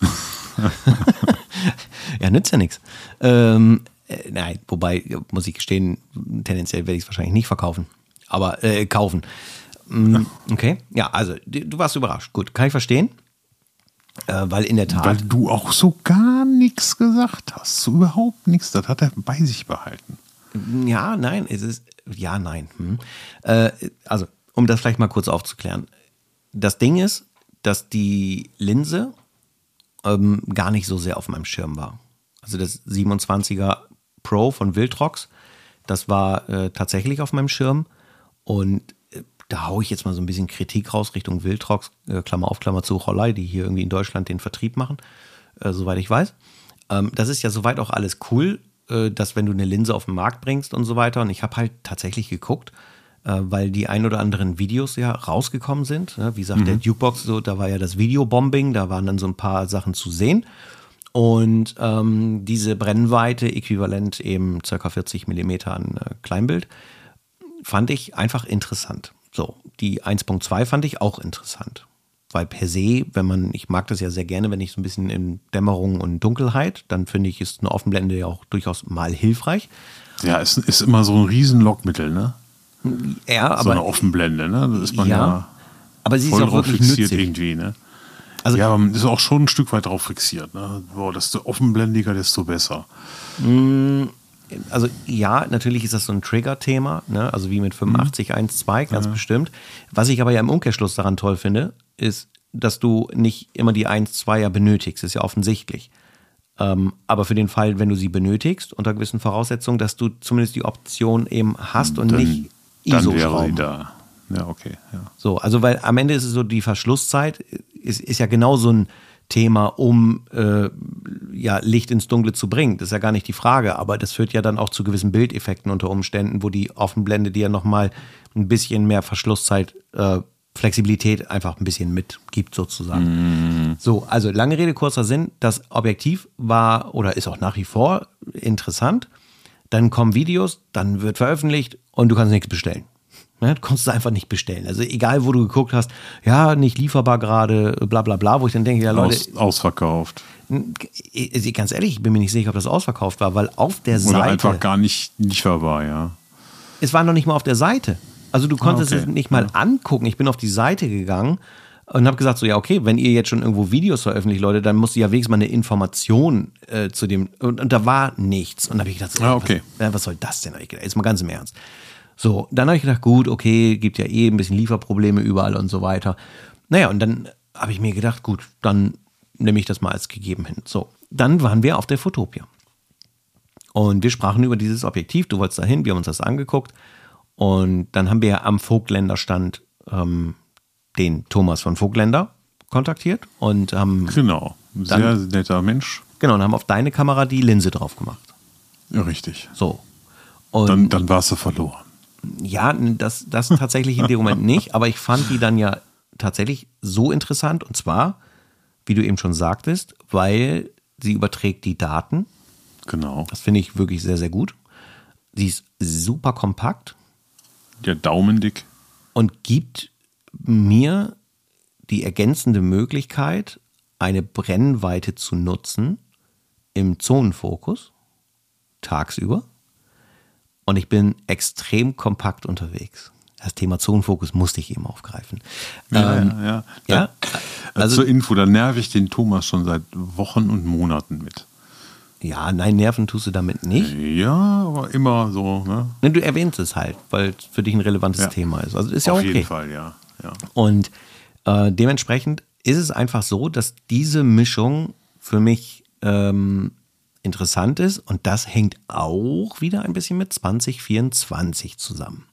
S1: ja, nützt ja nichts. Ähm, äh, nein, wobei, muss ich gestehen, tendenziell werde ich es wahrscheinlich nicht verkaufen. Aber äh, kaufen. Mm, okay, ja, also du warst überrascht. Gut, kann ich verstehen. Äh, weil in der Tat. Weil
S2: du auch so gar nichts gesagt hast. So überhaupt nichts. Das hat er bei sich behalten.
S1: Ja, nein, es ist. Ja, nein. Hm. Äh, also, um das vielleicht mal kurz aufzuklären. Das Ding ist, dass die Linse ähm, gar nicht so sehr auf meinem Schirm war. Also das 27er Pro von Wildrox, das war äh, tatsächlich auf meinem Schirm. Und da haue ich jetzt mal so ein bisschen Kritik raus Richtung Wildrox, äh, Klammer auf, Klammer zu, Rollei, die hier irgendwie in Deutschland den Vertrieb machen, äh, soweit ich weiß. Ähm, das ist ja soweit auch alles cool, äh, dass wenn du eine Linse auf den Markt bringst und so weiter. Und ich habe halt tatsächlich geguckt, äh, weil die ein oder anderen Videos ja rausgekommen sind. Ne? Wie gesagt, mhm. der Dukebox, so, da war ja das Videobombing, da waren dann so ein paar Sachen zu sehen. Und ähm, diese Brennweite, äquivalent eben ca. 40 mm an äh, Kleinbild, fand ich einfach interessant. So, die 1.2 fand ich auch interessant. Weil per se, wenn man, ich mag das ja sehr gerne, wenn ich so ein bisschen in Dämmerung und Dunkelheit, dann finde ich, ist eine Offenblende ja auch durchaus mal hilfreich.
S2: Ja, es ist immer so ein Riesenlockmittel, ne?
S1: Ja, aber.
S2: So eine Offenblende, ne? Das ist man ja. ja
S1: aber sie ist auch wirklich fixiert nützlich.
S2: irgendwie, ne? Also, ja, aber man ist auch schon ein Stück weit drauf fixiert, ne? Boah, desto offenblendiger, desto besser.
S1: Mm, also ja, natürlich ist das so ein Trigger-Thema, ne? also wie mit 85.1.2, mhm. ganz ja. bestimmt. Was ich aber ja im Umkehrschluss daran toll finde, ist, dass du nicht immer die 1.2er benötigst, ist ja offensichtlich. Ähm, aber für den Fall, wenn du sie benötigst, unter gewissen Voraussetzungen, dass du zumindest die Option eben hast und dann, nicht ISO dann wäre sie da.
S2: Ja, okay. Ja.
S1: So, also weil am Ende ist es so, die Verschlusszeit ist, ist ja genau so ein Thema, um äh, ja, Licht ins Dunkle zu bringen. Das ist ja gar nicht die Frage, aber das führt ja dann auch zu gewissen Bildeffekten unter Umständen, wo die Offenblende dir nochmal ein bisschen mehr Verschlusszeit, äh, Flexibilität einfach ein bisschen mitgibt sozusagen. Mm. So, also lange Rede, kurzer Sinn. Das Objektiv war oder ist auch nach wie vor interessant. Dann kommen Videos, dann wird veröffentlicht und du kannst nichts bestellen. Ne, du konntest es einfach nicht bestellen. Also egal, wo du geguckt hast, ja, nicht lieferbar gerade, bla bla bla, wo ich dann denke, ja Leute.
S2: Aus, ausverkauft.
S1: Äh, ganz ehrlich, ich bin mir nicht sicher, ob das ausverkauft war, weil auf der
S2: Oder
S1: Seite.
S2: einfach gar nicht lieferbar, ja.
S1: Es war noch nicht mal auf der Seite. Also du konntest
S2: okay.
S1: es nicht mal angucken. Ich bin auf die Seite gegangen und habe gesagt, so ja, okay, wenn ihr jetzt schon irgendwo Videos veröffentlicht, Leute, dann muss ja wenigstens mal eine Information äh, zu dem. Und, und da war nichts. Und da habe ich gedacht, so,
S2: Ah, okay.
S1: was, ja, was soll das denn? Gedacht, Jetzt mal ganz im Ernst. So, dann habe ich gedacht, gut, okay, gibt ja eh ein bisschen Lieferprobleme überall und so weiter. Naja, und dann habe ich mir gedacht, gut, dann nehme ich das mal als gegeben hin. So, dann waren wir auf der Fotopia. Und wir sprachen über dieses Objektiv. Du wolltest dahin, wir haben uns das angeguckt. Und dann haben wir am Vogtländer Stand ähm, den Thomas von Vogtländer kontaktiert und haben,
S2: Genau. Sehr
S1: Dann-
S2: netter Mensch.
S1: genau, und haben auf deine Kamera die Linse drauf gemacht.
S2: Ja, richtig.
S1: So. Und
S2: Dann, dann warst du verloren.
S1: ja, das, das tatsächlich in dem Moment nicht, aber ich fand die dann ja tatsächlich so interessant und zwar, wie du eben schon sagtest, weil sie überträgt die Daten.
S2: Genau.
S1: Das finde ich wirklich sehr, sehr gut. Sie ist super kompakt
S2: Der Daumendick.
S1: und gibt mir die ergänzende Möglichkeit, eine Brennweite zu nutzen im Zonenfokus tagsüber. Und ich bin extrem kompakt unterwegs. Das Thema Zonenfokus musste ich eben aufgreifen.
S2: Ja,
S1: Ähm,
S2: ja, ja.
S1: ja,
S2: Da,
S1: also-
S2: zur Info, da nerv ich den Thomas schon seit Wochen und Monaten mit.
S1: Ja, nein, Nerven tust du damit nicht.
S2: Ja, aber immer so, ne?
S1: Ne, Du erwähnst es halt, weil es für dich ein relevantes
S2: Ja.
S1: Thema ist. Also ist ja
S2: Auf
S1: okay.
S2: jeden Fall, ja. ja.
S1: Und äh, dementsprechend ist es einfach so, dass diese Mischung für mich ähm, interessant ist und das hängt auch wieder ein bisschen mit 2024 zusammen.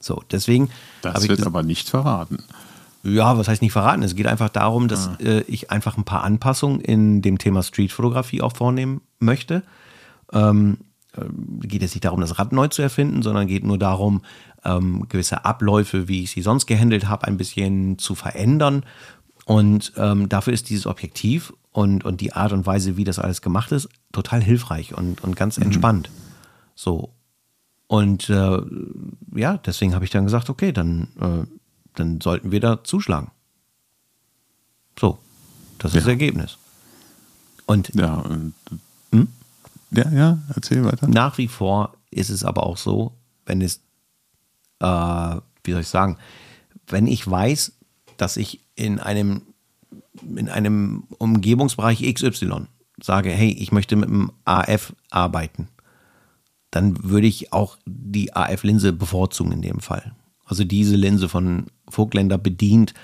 S1: So, deswegen
S2: Das wird aber nicht verraten.
S1: Ja, was heißt nicht verraten? Es geht einfach darum, dass äh, ich einfach ein paar Anpassungen in dem Thema Streetfotografie auch vornehmen möchte. Ähm, äh, geht es nicht darum, das Rad neu zu erfinden, sondern geht nur darum, ähm, gewisse Abläufe, wie ich sie sonst gehandelt habe, ein bisschen zu verändern. Und ähm, dafür ist dieses Objektiv und, und die Art und Weise, wie das alles gemacht ist, total hilfreich und, und ganz entspannt. So. Und äh, ja, deswegen habe ich dann gesagt, okay, dann, äh, dann sollten wir da zuschlagen. So, das ist das. Ergebnis. Und
S2: Ja, und,
S1: Hm?
S2: ja, ja, erzähl weiter.
S1: nach wie vor ist es aber auch so, wenn es, äh, wie soll ich sagen, wenn ich weiß, dass ich in einem, in einem Umgebungsbereich XY sage, hey, ich möchte mit dem AF arbeiten, dann würde ich auch die AF-Linse bevorzugen in dem Fall. Also diese Linse von Vogtländer bedient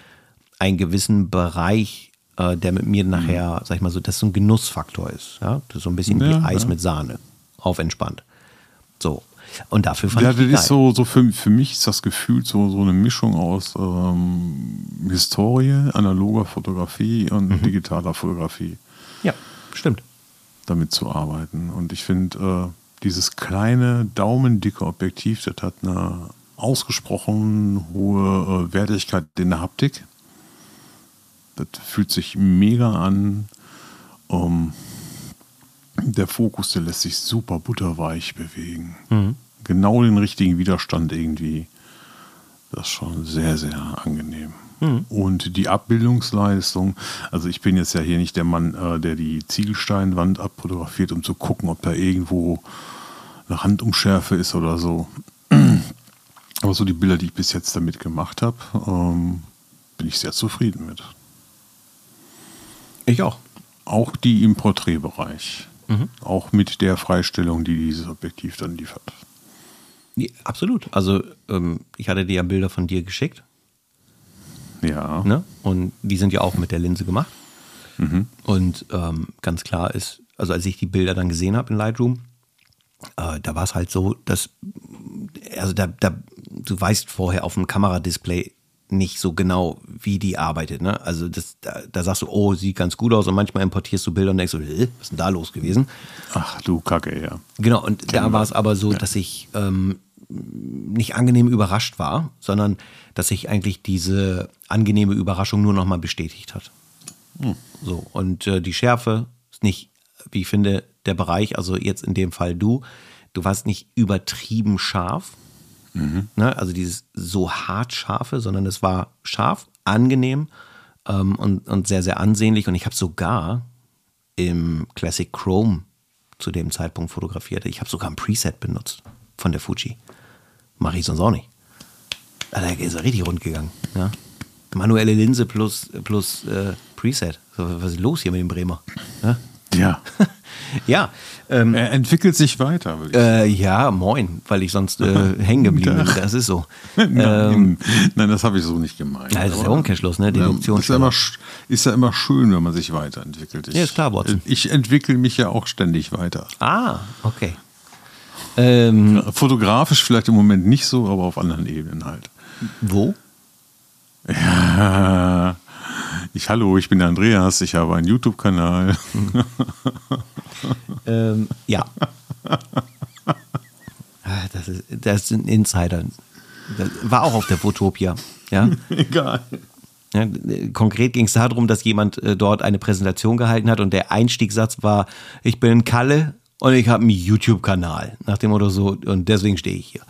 S1: einen gewissen Bereich, äh, der mit mir nachher, sag ich mal so, das so ein Genussfaktor ist. Ja? Das ist so ein bisschen
S2: Ja,
S1: wie Eis
S2: ja.
S1: mit Sahne. Auf entspannt. So. Und dafür fand
S2: Ja,
S1: ich
S2: das
S1: die geil.
S2: ist so, so für, für mich ist das Gefühl so, so eine Mischung aus ähm, Historie, analoger Fotografie und
S1: Mhm.
S2: digitaler Fotografie
S1: Ja, stimmt.
S2: damit zu arbeiten. Und ich finde, äh, dieses kleine, daumendicke Objektiv, das hat eine ausgesprochen hohe äh, Wertigkeit in der Haptik. Das fühlt sich mega an. Ähm, der Fokus, der lässt sich super butterweich bewegen. Genau den richtigen Widerstand irgendwie. Das ist schon sehr, sehr angenehm. Und die Abbildungsleistung, also ich bin jetzt ja hier nicht der Mann, äh, der die Ziegelsteinwand abfotografiert, um zu gucken, ob da irgendwo eine Handumschärfe ist oder so. Aber so die Bilder, die ich bis jetzt damit gemacht habe, ähm, bin ich sehr zufrieden mit.
S1: Ich auch.
S2: Auch die im Porträtbereich. Auch mit der Freistellung, die dieses Objektiv dann liefert.
S1: Ja, absolut. Also ähm, ich hatte dir ja Bilder von dir geschickt.
S2: Ja.
S1: Ne? Und die sind ja auch mit der Linse gemacht. Und ähm, ganz klar ist, also als ich die Bilder dann gesehen habe in Lightroom, äh, da war es halt so, dass, also da, da, du weißt vorher auf dem Kameradisplay nicht so genau, wie die arbeitet. Ne? Also das, da, da sagst du, oh, sieht ganz gut aus und manchmal importierst du Bilder und denkst so, "Hä, was ist denn da los gewesen?
S2: Ach du Kacke, ja.
S1: Genau, und da
S2: Kennen
S1: war
S2: wir.
S1: es aber so, dass ich ähm, nicht angenehm überrascht war, sondern dass sich eigentlich diese angenehme Überraschung nur nochmal bestätigt hat. So, und äh, die Schärfe ist nicht, wie ich finde, der Bereich, also jetzt in dem Fall du, du warst nicht übertrieben scharf, Ne? Also dieses so hart scharfe, sondern es war scharf, angenehm ähm, und, und sehr, sehr ansehnlich. Und ich habe sogar im Classic Chrome zu dem Zeitpunkt fotografiert. Ich habe sogar ein Preset benutzt von der Fuji. Mache ich sonst auch nicht. Da ist er richtig rund gegangen. Ja? Manuelle Linse plus, plus äh, Preset. Was ist los hier mit dem Bremer? Ja.
S2: Ja.
S1: ja,
S2: ähm, er entwickelt sich weiter.
S1: Würde ich äh, ja, moin, weil ich sonst äh, hängen geblieben bin. Das ist so.
S2: Nein, ähm, nein das habe ich so nicht gemeint.
S1: Ja, das ist ja Umkehrschluss, ne? Deduktion.
S2: Ist ja, immer, ist ja immer schön, wenn man sich weiterentwickelt.
S1: Ich, ja, ist klar, Watson.
S2: Ich entwickle mich ja auch ständig weiter.
S1: Ah, okay.
S2: Ähm, Fotografisch vielleicht im Moment nicht so, aber auf anderen Ebenen halt.
S1: Wo?
S2: Ja, ich, hallo, ich bin der Andreas, ich habe einen YouTube-Kanal.
S1: ähm, ja. Ah, das, ist, das sind Insider. Das war auch auf der Fotopia. Ja?
S2: Egal.
S1: Ja, konkret ging es darum, dass jemand äh, dort eine Präsentation gehalten hat und der Einstiegssatz war: Ich bin Kalle und ich habe einen YouTube-Kanal. Nach dem Motto so, und deswegen stehe ich hier.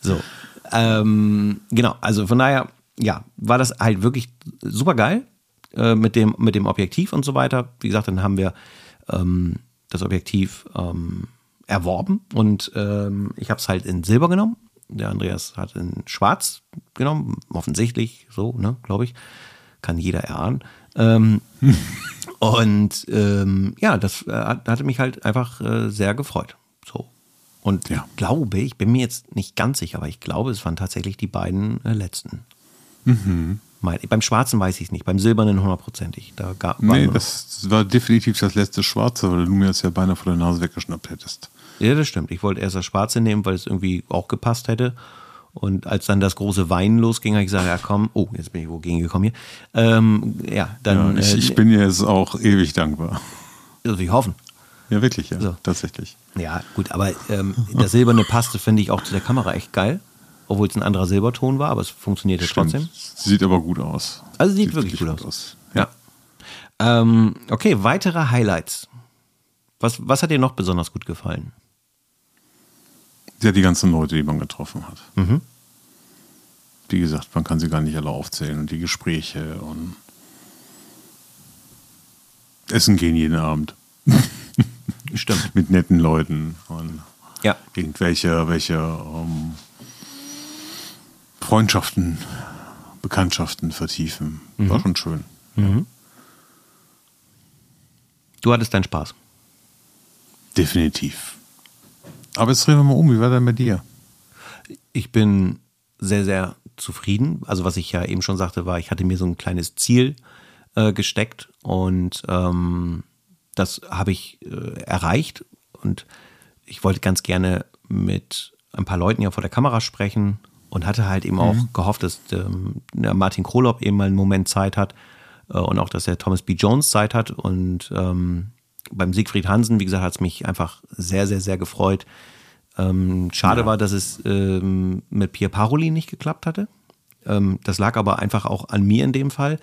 S1: So. Ähm, genau, also von daher, ja, war das halt wirklich super geil äh, mit, dem, mit dem Objektiv und so weiter. Wie gesagt, dann haben wir ähm, das Objektiv ähm, erworben und ähm, ich habe es halt in Silber genommen. Der Andreas hat in Schwarz genommen, offensichtlich, so, ne, glaube ich. Kann jeder erahnen. Ähm, und ähm, ja, das äh, hatte mich halt einfach äh, sehr gefreut. So. Und ja. ich glaube, ich bin mir jetzt nicht ganz sicher, aber ich glaube, es waren tatsächlich die beiden äh, letzten.
S2: Mhm.
S1: beim Schwarzen weiß ich es nicht, beim Silbernen hundertprozentig. Da gab,
S2: nee, das war definitiv das letzte Schwarze, weil du mir das ja beinahe vor der Nase weggeschnappt hättest.
S1: Ja, das stimmt. Ich wollte erst das Schwarze nehmen, weil es irgendwie auch gepasst hätte. Und als dann das große Weinen losging, habe ich gesagt, ja komm, oh, jetzt bin ich wogegen gekommen hier. Ähm, ja, dann.
S2: Ja, ich, äh, ich, bin dir jetzt auch ewig dankbar.
S1: Also ich hoffen.
S2: Ja, wirklich, ja, so. tatsächlich.
S1: Ja, gut, aber ähm, das silberne passte, finde ich, auch zu der Kamera echt geil. Obwohl es ein anderer Silberton war, aber es funktionierte Stimmt. trotzdem.
S2: Sieht aber gut aus.
S1: Also sieht, sieht wirklich gut aus. aus. Ja. ja. Ähm, okay, weitere Highlights. Was, was hat dir noch besonders gut gefallen?
S2: Ja, die ganzen Leute, die man getroffen hat.
S1: Mhm.
S2: Wie gesagt, man kann sie gar nicht alle aufzählen. Und die Gespräche und Essen gehen jeden Abend.
S1: Stimmt.
S2: Mit netten Leuten und
S1: ja.
S2: irgendwelche welche, um, ähm, Freundschaften, Bekanntschaften vertiefen. Mhm. War schon schön.
S1: Mhm. Du hattest deinen Spaß.
S2: Definitiv. Aber jetzt drehen wir mal um. Wie war denn bei dir?
S1: Ich bin sehr, sehr zufrieden. Also, was ich ja eben schon sagte, war, ich hatte mir so ein kleines Ziel äh, gesteckt und ähm, das habe ich äh, erreicht. Und ich wollte ganz gerne mit ein paar Leuten ja vor der Kamera sprechen und hatte halt eben mhm. auch gehofft, dass ähm, Martin Krolop eben mal einen Moment Zeit hat äh, und auch, dass der Thomas B. Jones Zeit hat. Und ähm, beim Siegfried Hansen, wie gesagt, hat es mich einfach sehr, sehr, sehr gefreut. Ähm, schade ja. war, dass es ähm, mit Pierre Paroli nicht geklappt hatte. Ähm, das lag aber einfach auch an mir in dem Fall,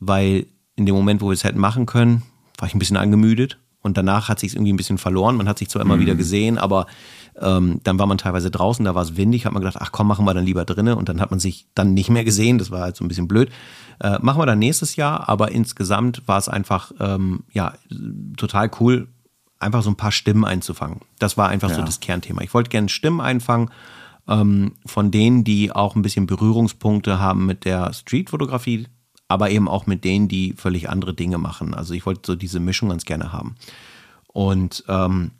S1: weil in dem Moment, wo wir es hätten machen können, war ich ein bisschen angemüdet und danach hat sich irgendwie ein bisschen verloren. Man hat sich zwar immer mhm. wieder gesehen, aber ähm, dann war man teilweise draußen, da war es windig, hat man gedacht, ach komm, machen wir dann lieber drinnen und dann hat man sich dann nicht mehr gesehen. Das war halt so ein bisschen blöd. Äh, machen wir dann nächstes Jahr, aber insgesamt war es einfach ähm, ja total cool, einfach so ein paar Stimmen einzufangen. Das war einfach ja. so das Kernthema. Ich wollte gerne Stimmen einfangen ähm, von denen, die auch ein bisschen Berührungspunkte haben mit der Streetfotografie, aber eben auch mit denen, die völlig andere Dinge machen. Also ich wollte so diese Mischung ganz gerne haben. Und ähm,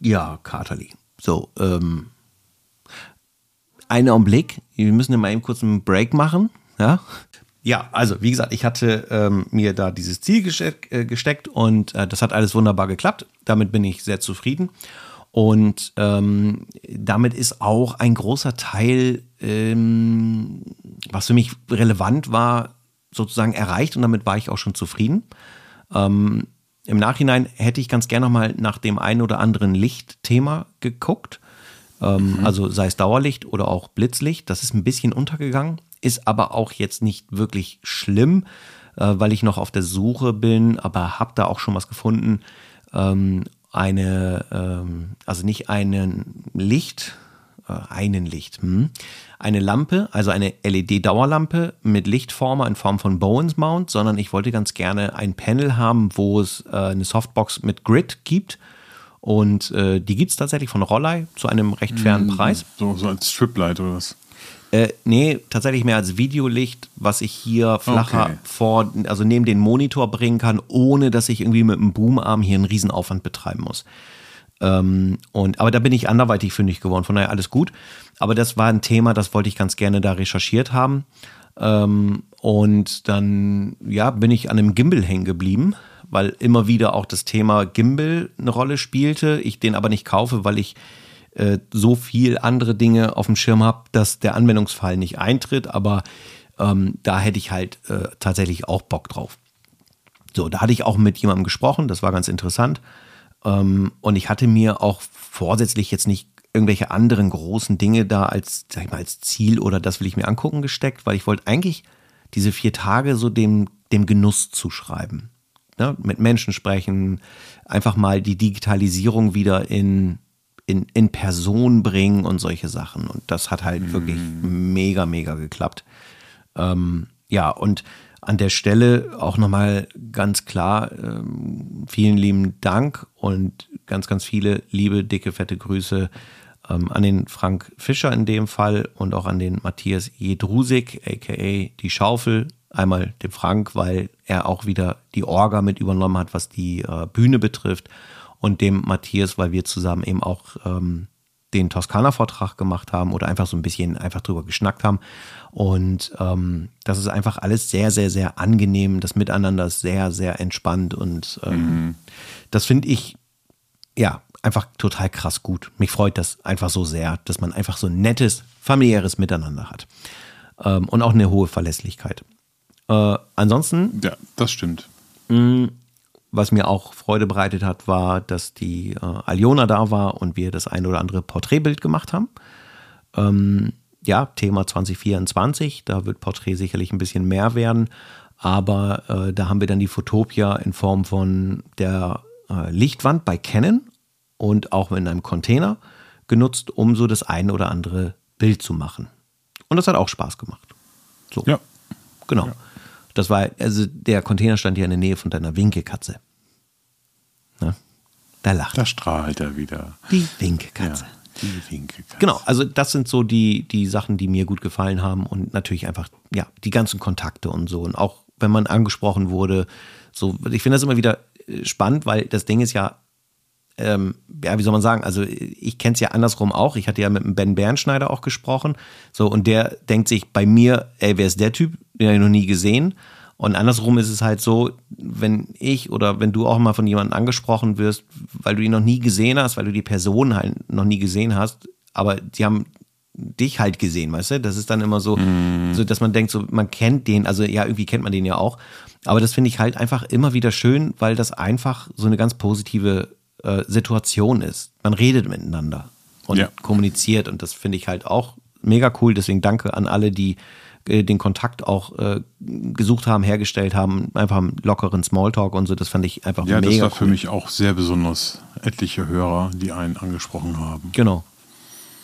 S1: ja, Katerli. So, ähm, einen Augenblick. Wir müssen ja mal eben kurz einen Break machen. Ja, ja also wie gesagt, ich hatte ähm, mir da dieses Ziel gesteck, äh, gesteckt und äh, das hat alles wunderbar geklappt. Damit bin ich sehr zufrieden. Und ähm, damit ist auch ein großer Teil, ähm, was für mich relevant war, sozusagen erreicht und damit war ich auch schon zufrieden. Ähm, im Nachhinein hätte ich ganz gerne noch mal nach dem einen oder anderen Lichtthema geguckt. Ähm, mhm. Also sei es Dauerlicht oder auch Blitzlicht. Das ist ein bisschen untergegangen, ist aber auch jetzt nicht wirklich schlimm, äh, weil ich noch auf der Suche bin, aber habe da auch schon was gefunden. Ähm, eine, ähm, also nicht einen Licht, äh, einen Licht, hm, eine Lampe, also eine LED-Dauerlampe mit Lichtformer in Form von Bowens Mount, sondern ich wollte ganz gerne ein Panel haben, wo es äh, eine Softbox mit Grid gibt. Und äh, die gibt es tatsächlich von Rollei zu einem recht fairen
S2: Mhm.
S1: Preis.
S2: So, so als Striplight oder was?
S1: Äh, nee, tatsächlich mehr als Videolicht, was ich hier flacher
S2: Okay.
S1: vor, also neben den Monitor bringen kann, ohne dass ich irgendwie mit einem Boomarm hier einen Riesenaufwand betreiben muss. Ähm, und, aber da bin ich anderweitig fündig geworden, von daher alles gut. Aber das war ein Thema, das wollte ich ganz gerne da recherchiert haben. Ähm, und dann, ja, bin ich an einem Gimbal hängen geblieben, weil immer wieder auch das Thema Gimbal eine Rolle spielte. Ich den aber nicht kaufe, weil ich äh, so viel andere Dinge auf dem Schirm habe, dass der Anwendungsfall nicht eintritt. Aber ähm, da hätte ich halt äh, tatsächlich auch Bock drauf. So, da hatte ich auch mit jemandem gesprochen, das war ganz interessant. Ähm, und ich hatte mir auch vorsätzlich jetzt nicht irgendwelche anderen großen Dinge da als, sag ich mal, als Ziel oder das will ich mir angucken gesteckt, weil ich wollte eigentlich diese vier Tage so dem, dem Genuss zuschreiben. Ne? Mit Menschen sprechen, einfach mal die Digitalisierung wieder in, in, in Person bringen und solche Sachen. Und das hat halt wirklich mega, mega geklappt. Ähm, ja, und an der Stelle auch nochmal ganz klar, ähm, vielen lieben Dank und ganz, ganz viele liebe, dicke, fette Grüße ähm, an den Frank Fischer in dem Fall und auch an den Matthias Jedrusik, aka die Schaufel. Einmal dem Frank, weil er auch wieder die Orga mit übernommen hat, was die äh, Bühne betrifft. Und dem Matthias, weil wir zusammen eben auch ähm, den Toskana-Vortrag gemacht haben oder einfach so ein bisschen einfach drüber geschnackt haben. Und ähm, das ist einfach alles sehr, sehr, sehr angenehm. Das Miteinander ist sehr, sehr entspannt und ähm, das finde ich ja einfach total krass gut. Mich freut das einfach so sehr, dass man einfach so ein nettes, familiäres Miteinander hat. Ähm, und auch eine hohe Verlässlichkeit. Äh, ansonsten
S2: Ja, das stimmt.
S1: Was mir auch Freude bereitet hat, war, dass die äh, Aliona da war und wir das ein oder andere Porträtbild gemacht haben. Ähm, ja, Thema 2024, da wird Porträt sicherlich ein bisschen mehr werden, aber äh, da haben wir dann die Fotopia in Form von der äh, Lichtwand bei Canon und auch in einem Container genutzt, um so das ein oder andere Bild zu machen. Und das hat auch Spaß gemacht. So.
S2: Ja.
S1: Genau. Das war, also der Container stand ja in der Nähe von deiner Winkekatze. Da lacht
S2: Da strahlt er wieder.
S1: die Winkekatze.
S2: Ja, die Winkelkatze.
S1: Genau, also das sind so die, die Sachen, die mir gut gefallen haben und natürlich einfach, ja, die ganzen Kontakte und so. Und auch wenn man angesprochen wurde, so, ich finde das immer wieder äh, spannend, weil das Ding ist ja, ähm, ja, wie soll man sagen, also ich kenne es ja andersrum auch. Ich hatte ja mit dem Ben Bernschneider auch gesprochen. So, und der denkt sich bei mir, ey, wer ist der Typ? Den habe ich noch nie gesehen. Und andersrum ist es halt so, wenn ich oder wenn du auch mal von jemandem angesprochen wirst, weil du ihn noch nie gesehen hast, weil du die Person halt noch nie gesehen hast, aber die haben dich halt gesehen, weißt du? Das ist dann immer so, so, dass man denkt, so, man kennt den, also ja, irgendwie kennt man den ja auch. Aber das finde ich halt einfach immer wieder schön, weil das einfach so eine ganz positive äh, Situation ist. Man redet miteinander und
S2: Ja.
S1: kommuniziert und das finde ich halt auch mega cool. Deswegen danke an alle, die den Kontakt auch äh, gesucht haben, hergestellt haben, einfach einen lockeren Smalltalk und so. Das fand ich einfach
S2: Ja, das
S1: mega
S2: war für
S1: cool.
S2: mich auch sehr besonders. Etliche Hörer, die einen angesprochen haben.
S1: Genau.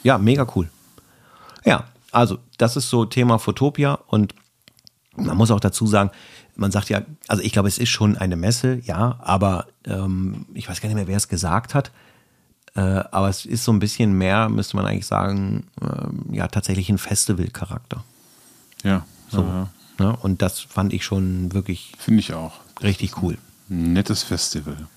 S1: Ja, mega cool. Ja, also das ist so Thema Fotopia und man muss auch dazu sagen, man sagt ja, also ich glaube, es ist schon eine Messe, ja, aber ähm, ich weiß gar nicht mehr, wer es gesagt hat. Äh, aber es ist so ein bisschen mehr, müsste man eigentlich sagen, ähm, ja, tatsächlich ein Festivalcharakter.
S2: Ja,
S1: So.
S2: ja,
S1: Ne? Und das fand ich schon wirklich
S2: finde ich auch.
S1: richtig cool.
S2: Nettes Festival.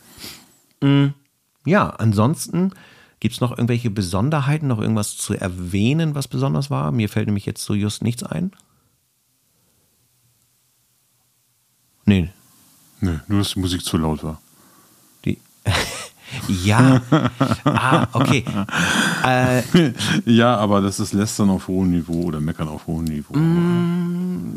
S1: Ja, ansonsten gibt es noch irgendwelche Besonderheiten, noch irgendwas zu erwähnen, was besonders war? Mir fällt nämlich jetzt so just nichts ein. Nee,
S2: Nö, nur dass die Musik zu laut war.
S1: die. ja. ah, okay. Äh,
S2: Ja, aber das ist Lästern auf hohem Niveau oder Meckern auf hohem Niveau.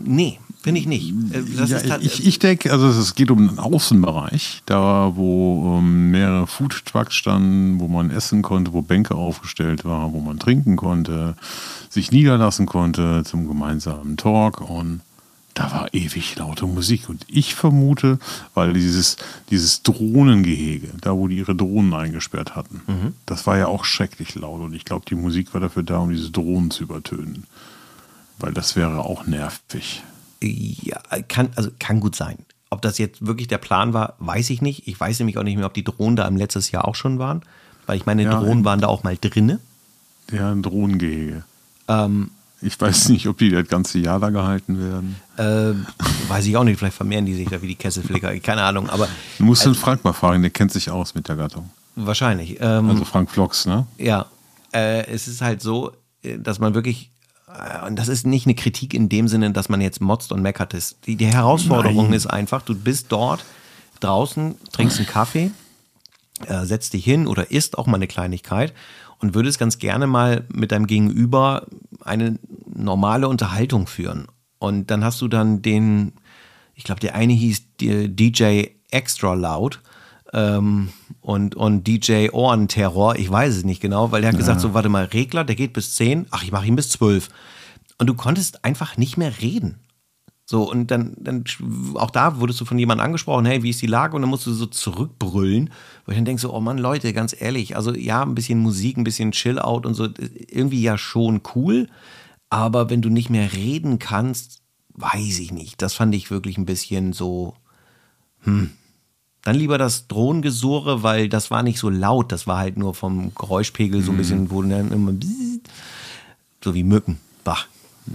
S1: nee, finde ich nicht. Äh,
S2: ja,
S1: tat-
S2: ich, ich denke, also es geht um den Außenbereich, da wo ähm, mehrere Food Trucks standen, wo man essen konnte, wo Bänke aufgestellt waren, wo man trinken konnte, sich niederlassen konnte zum gemeinsamen Talk und da war ewig laute Musik. Und ich vermute, weil dieses, dieses Drohnengehege, da wo die ihre Drohnen eingesperrt hatten,
S1: Mhm.
S2: das war ja auch schrecklich laut. Und ich glaube, die Musik war dafür da, um diese Drohnen zu übertönen. Weil das wäre auch nervig.
S1: Ja, kann, also kann gut sein. Ob das jetzt wirklich der Plan war, weiß ich nicht. Ich weiß nämlich auch nicht mehr, ob die Drohnen da im letztes Jahr auch schon waren. Weil ich meine,
S2: Ja,
S1: Drohnen waren da auch mal drinne.
S2: Ja, ein Drohnengehege.
S1: Ähm,
S2: Ich weiß nicht, ob die das ganze Jahr da gehalten werden.
S1: Äh, weiß ich auch nicht, vielleicht vermehren die sich da wie die Kesselflicker. Keine Ahnung, aber
S2: Du musst den Frank mal fragen, der kennt sich aus mit der Gattung.
S1: wahrscheinlich. Ähm,
S2: Also Frank Vlogs, ne?
S1: Ja, äh, es ist halt so, äh, dass man wirklich, äh, und das ist nicht eine Kritik in dem Sinne, dass man jetzt motzt und meckert ist. Die, die Herausforderung
S2: Nein.
S1: ist einfach, du bist dort draußen, trinkst einen Kaffee, äh, setzt dich hin oder isst auch mal eine Kleinigkeit und würdest ganz gerne mal mit deinem Gegenüber eine normale Unterhaltung führen. Und dann hast du dann den, ich glaube, der eine hieß DJ Extra Loud ähm, und, und DJ Ohrenterror, ich weiß es nicht genau, weil der hat gesagt, so warte mal, Regler, der geht bis 10, ach, ich mache ihn bis 12. Und du konntest einfach nicht mehr reden. So, und dann, dann, auch da wurdest du von jemandem angesprochen, hey, wie ist die Lage? Und dann musst du so zurückbrüllen, wo ich dann denke so, oh Mann, Leute, ganz ehrlich, also ja, ein bisschen Musik, ein bisschen Chill-Out und so, irgendwie ja schon cool, aber wenn du nicht mehr reden kannst, weiß ich nicht. Das fand ich wirklich ein bisschen so, hm. Dann lieber das Drohnengesurre, weil das war nicht so laut, das war halt nur vom Geräuschpegel so ein bisschen, wo dann immer so wie Mücken. Bah,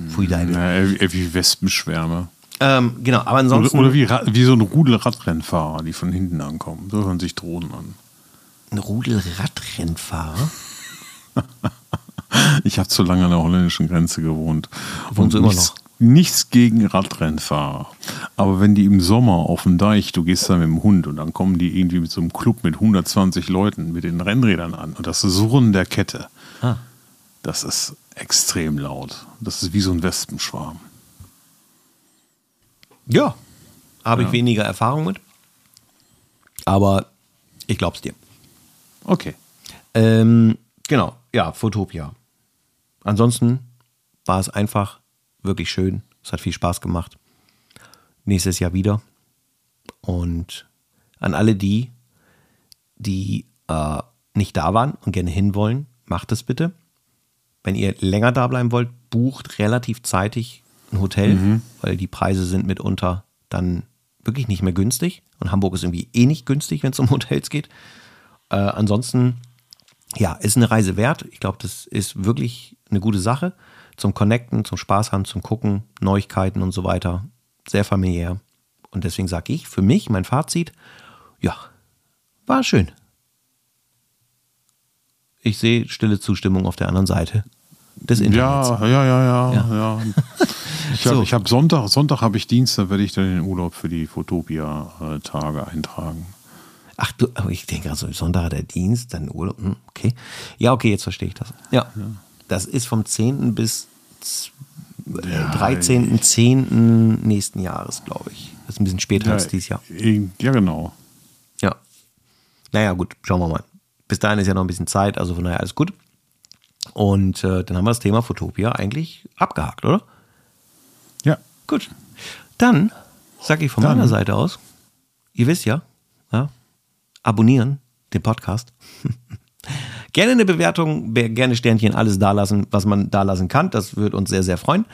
S1: pfui deine.
S2: Ja, eher wie Wespenschwärme.
S1: Ähm, genau, aber ansonsten
S2: oder wie, wie so ein Rudel Radrennfahrer, die von hinten ankommen. So hören sich Drohnen an.
S1: ein Rudel Radrennfahrer.
S2: Ich habe zu lange an der holländischen Grenze gewohnt.
S1: Wohnst du immer
S2: nichts, nichts gegen Radrennfahrer. Aber wenn die im Sommer auf dem Deich, du gehst da mit dem Hund und dann kommen die irgendwie mit so einem Club mit 120 Leuten mit den Rennrädern an und das Surren der Kette,
S1: Ah.
S2: das ist extrem laut. Das ist wie so ein Wespenschwarm.
S1: Ja, habe ich
S2: Ja.
S1: weniger Erfahrung mit. Aber ich glaub's dir.
S2: Okay.
S1: Ähm, genau, ja, Fotopia. Ansonsten war es einfach wirklich schön. Es hat viel Spaß gemacht. Nächstes Jahr wieder. Und an alle die, die äh, nicht da waren und gerne hinwollen, macht es bitte. Wenn ihr länger da bleiben wollt, bucht relativ zeitig ein Hotel, weil die Preise sind mitunter dann wirklich nicht mehr günstig. Und Hamburg ist irgendwie eh nicht günstig, wenn es um Hotels geht. Äh, ansonsten, ja, ist eine Reise wert. Ich glaube, das ist wirklich eine gute Sache. Zum Connecten, zum Spaß haben, zum Gucken, Neuigkeiten und so weiter. Sehr familiär. Und deswegen sage ich für mich, mein Fazit, ja, war schön. Ich sehe stille Zustimmung auf der anderen Seite des Internets.
S2: Ja, ja, ja, ja,
S1: Ja.
S2: ja. Ich habe
S1: So.
S2: hab Sonntag, Sonntag habe ich Dienst, da werde ich dann den Urlaub für die Fotopia-Tage eintragen.
S1: Ach du, aber ich denke also, Sonntag hat der Dienst, dann Urlaub. Hm, okay. Ja, okay, jetzt verstehe ich das. Ja. Das ist vom 10. bis z- äh,
S2: Ja,
S1: 13.10. nächsten Jahres, glaube ich. Das ist ein bisschen später als dieses Jahr.
S2: Ja, genau.
S1: Ja. Naja, gut, schauen wir mal. Bis dahin ist ja noch ein bisschen Zeit, also von daher alles gut. Und äh, dann haben wir das Thema Fotopia eigentlich abgehakt, oder?
S2: Ja.
S1: Gut. Dann sage ich von
S2: Dann.
S1: meiner Seite aus, ihr wisst ja, ja, abonnieren den Podcast. gerne eine Bewertung, be- gerne Sternchen, alles dalassen, was man dalassen kann. Das würde uns sehr, sehr freuen.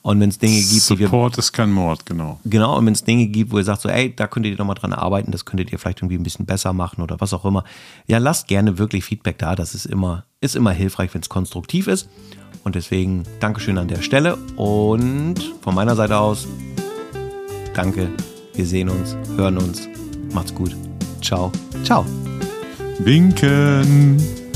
S1: Und wenn es Dinge gibt, die wir
S2: Support ist kein Mord, genau.
S1: Genau, und wenn es Dinge gibt, wo ihr sagt, so, ey, da könntet ihr noch mal dran arbeiten, das könntet ihr vielleicht irgendwie ein bisschen besser machen oder was auch immer. Ja, lasst gerne wirklich Feedback da. Das ist immer, ist immer hilfreich, wenn es konstruktiv ist. Und deswegen Dankeschön an der Stelle. Und von meiner Seite aus, danke. Wir sehen uns, hören uns. Macht's gut. Ciao. Ciao.
S2: Winken.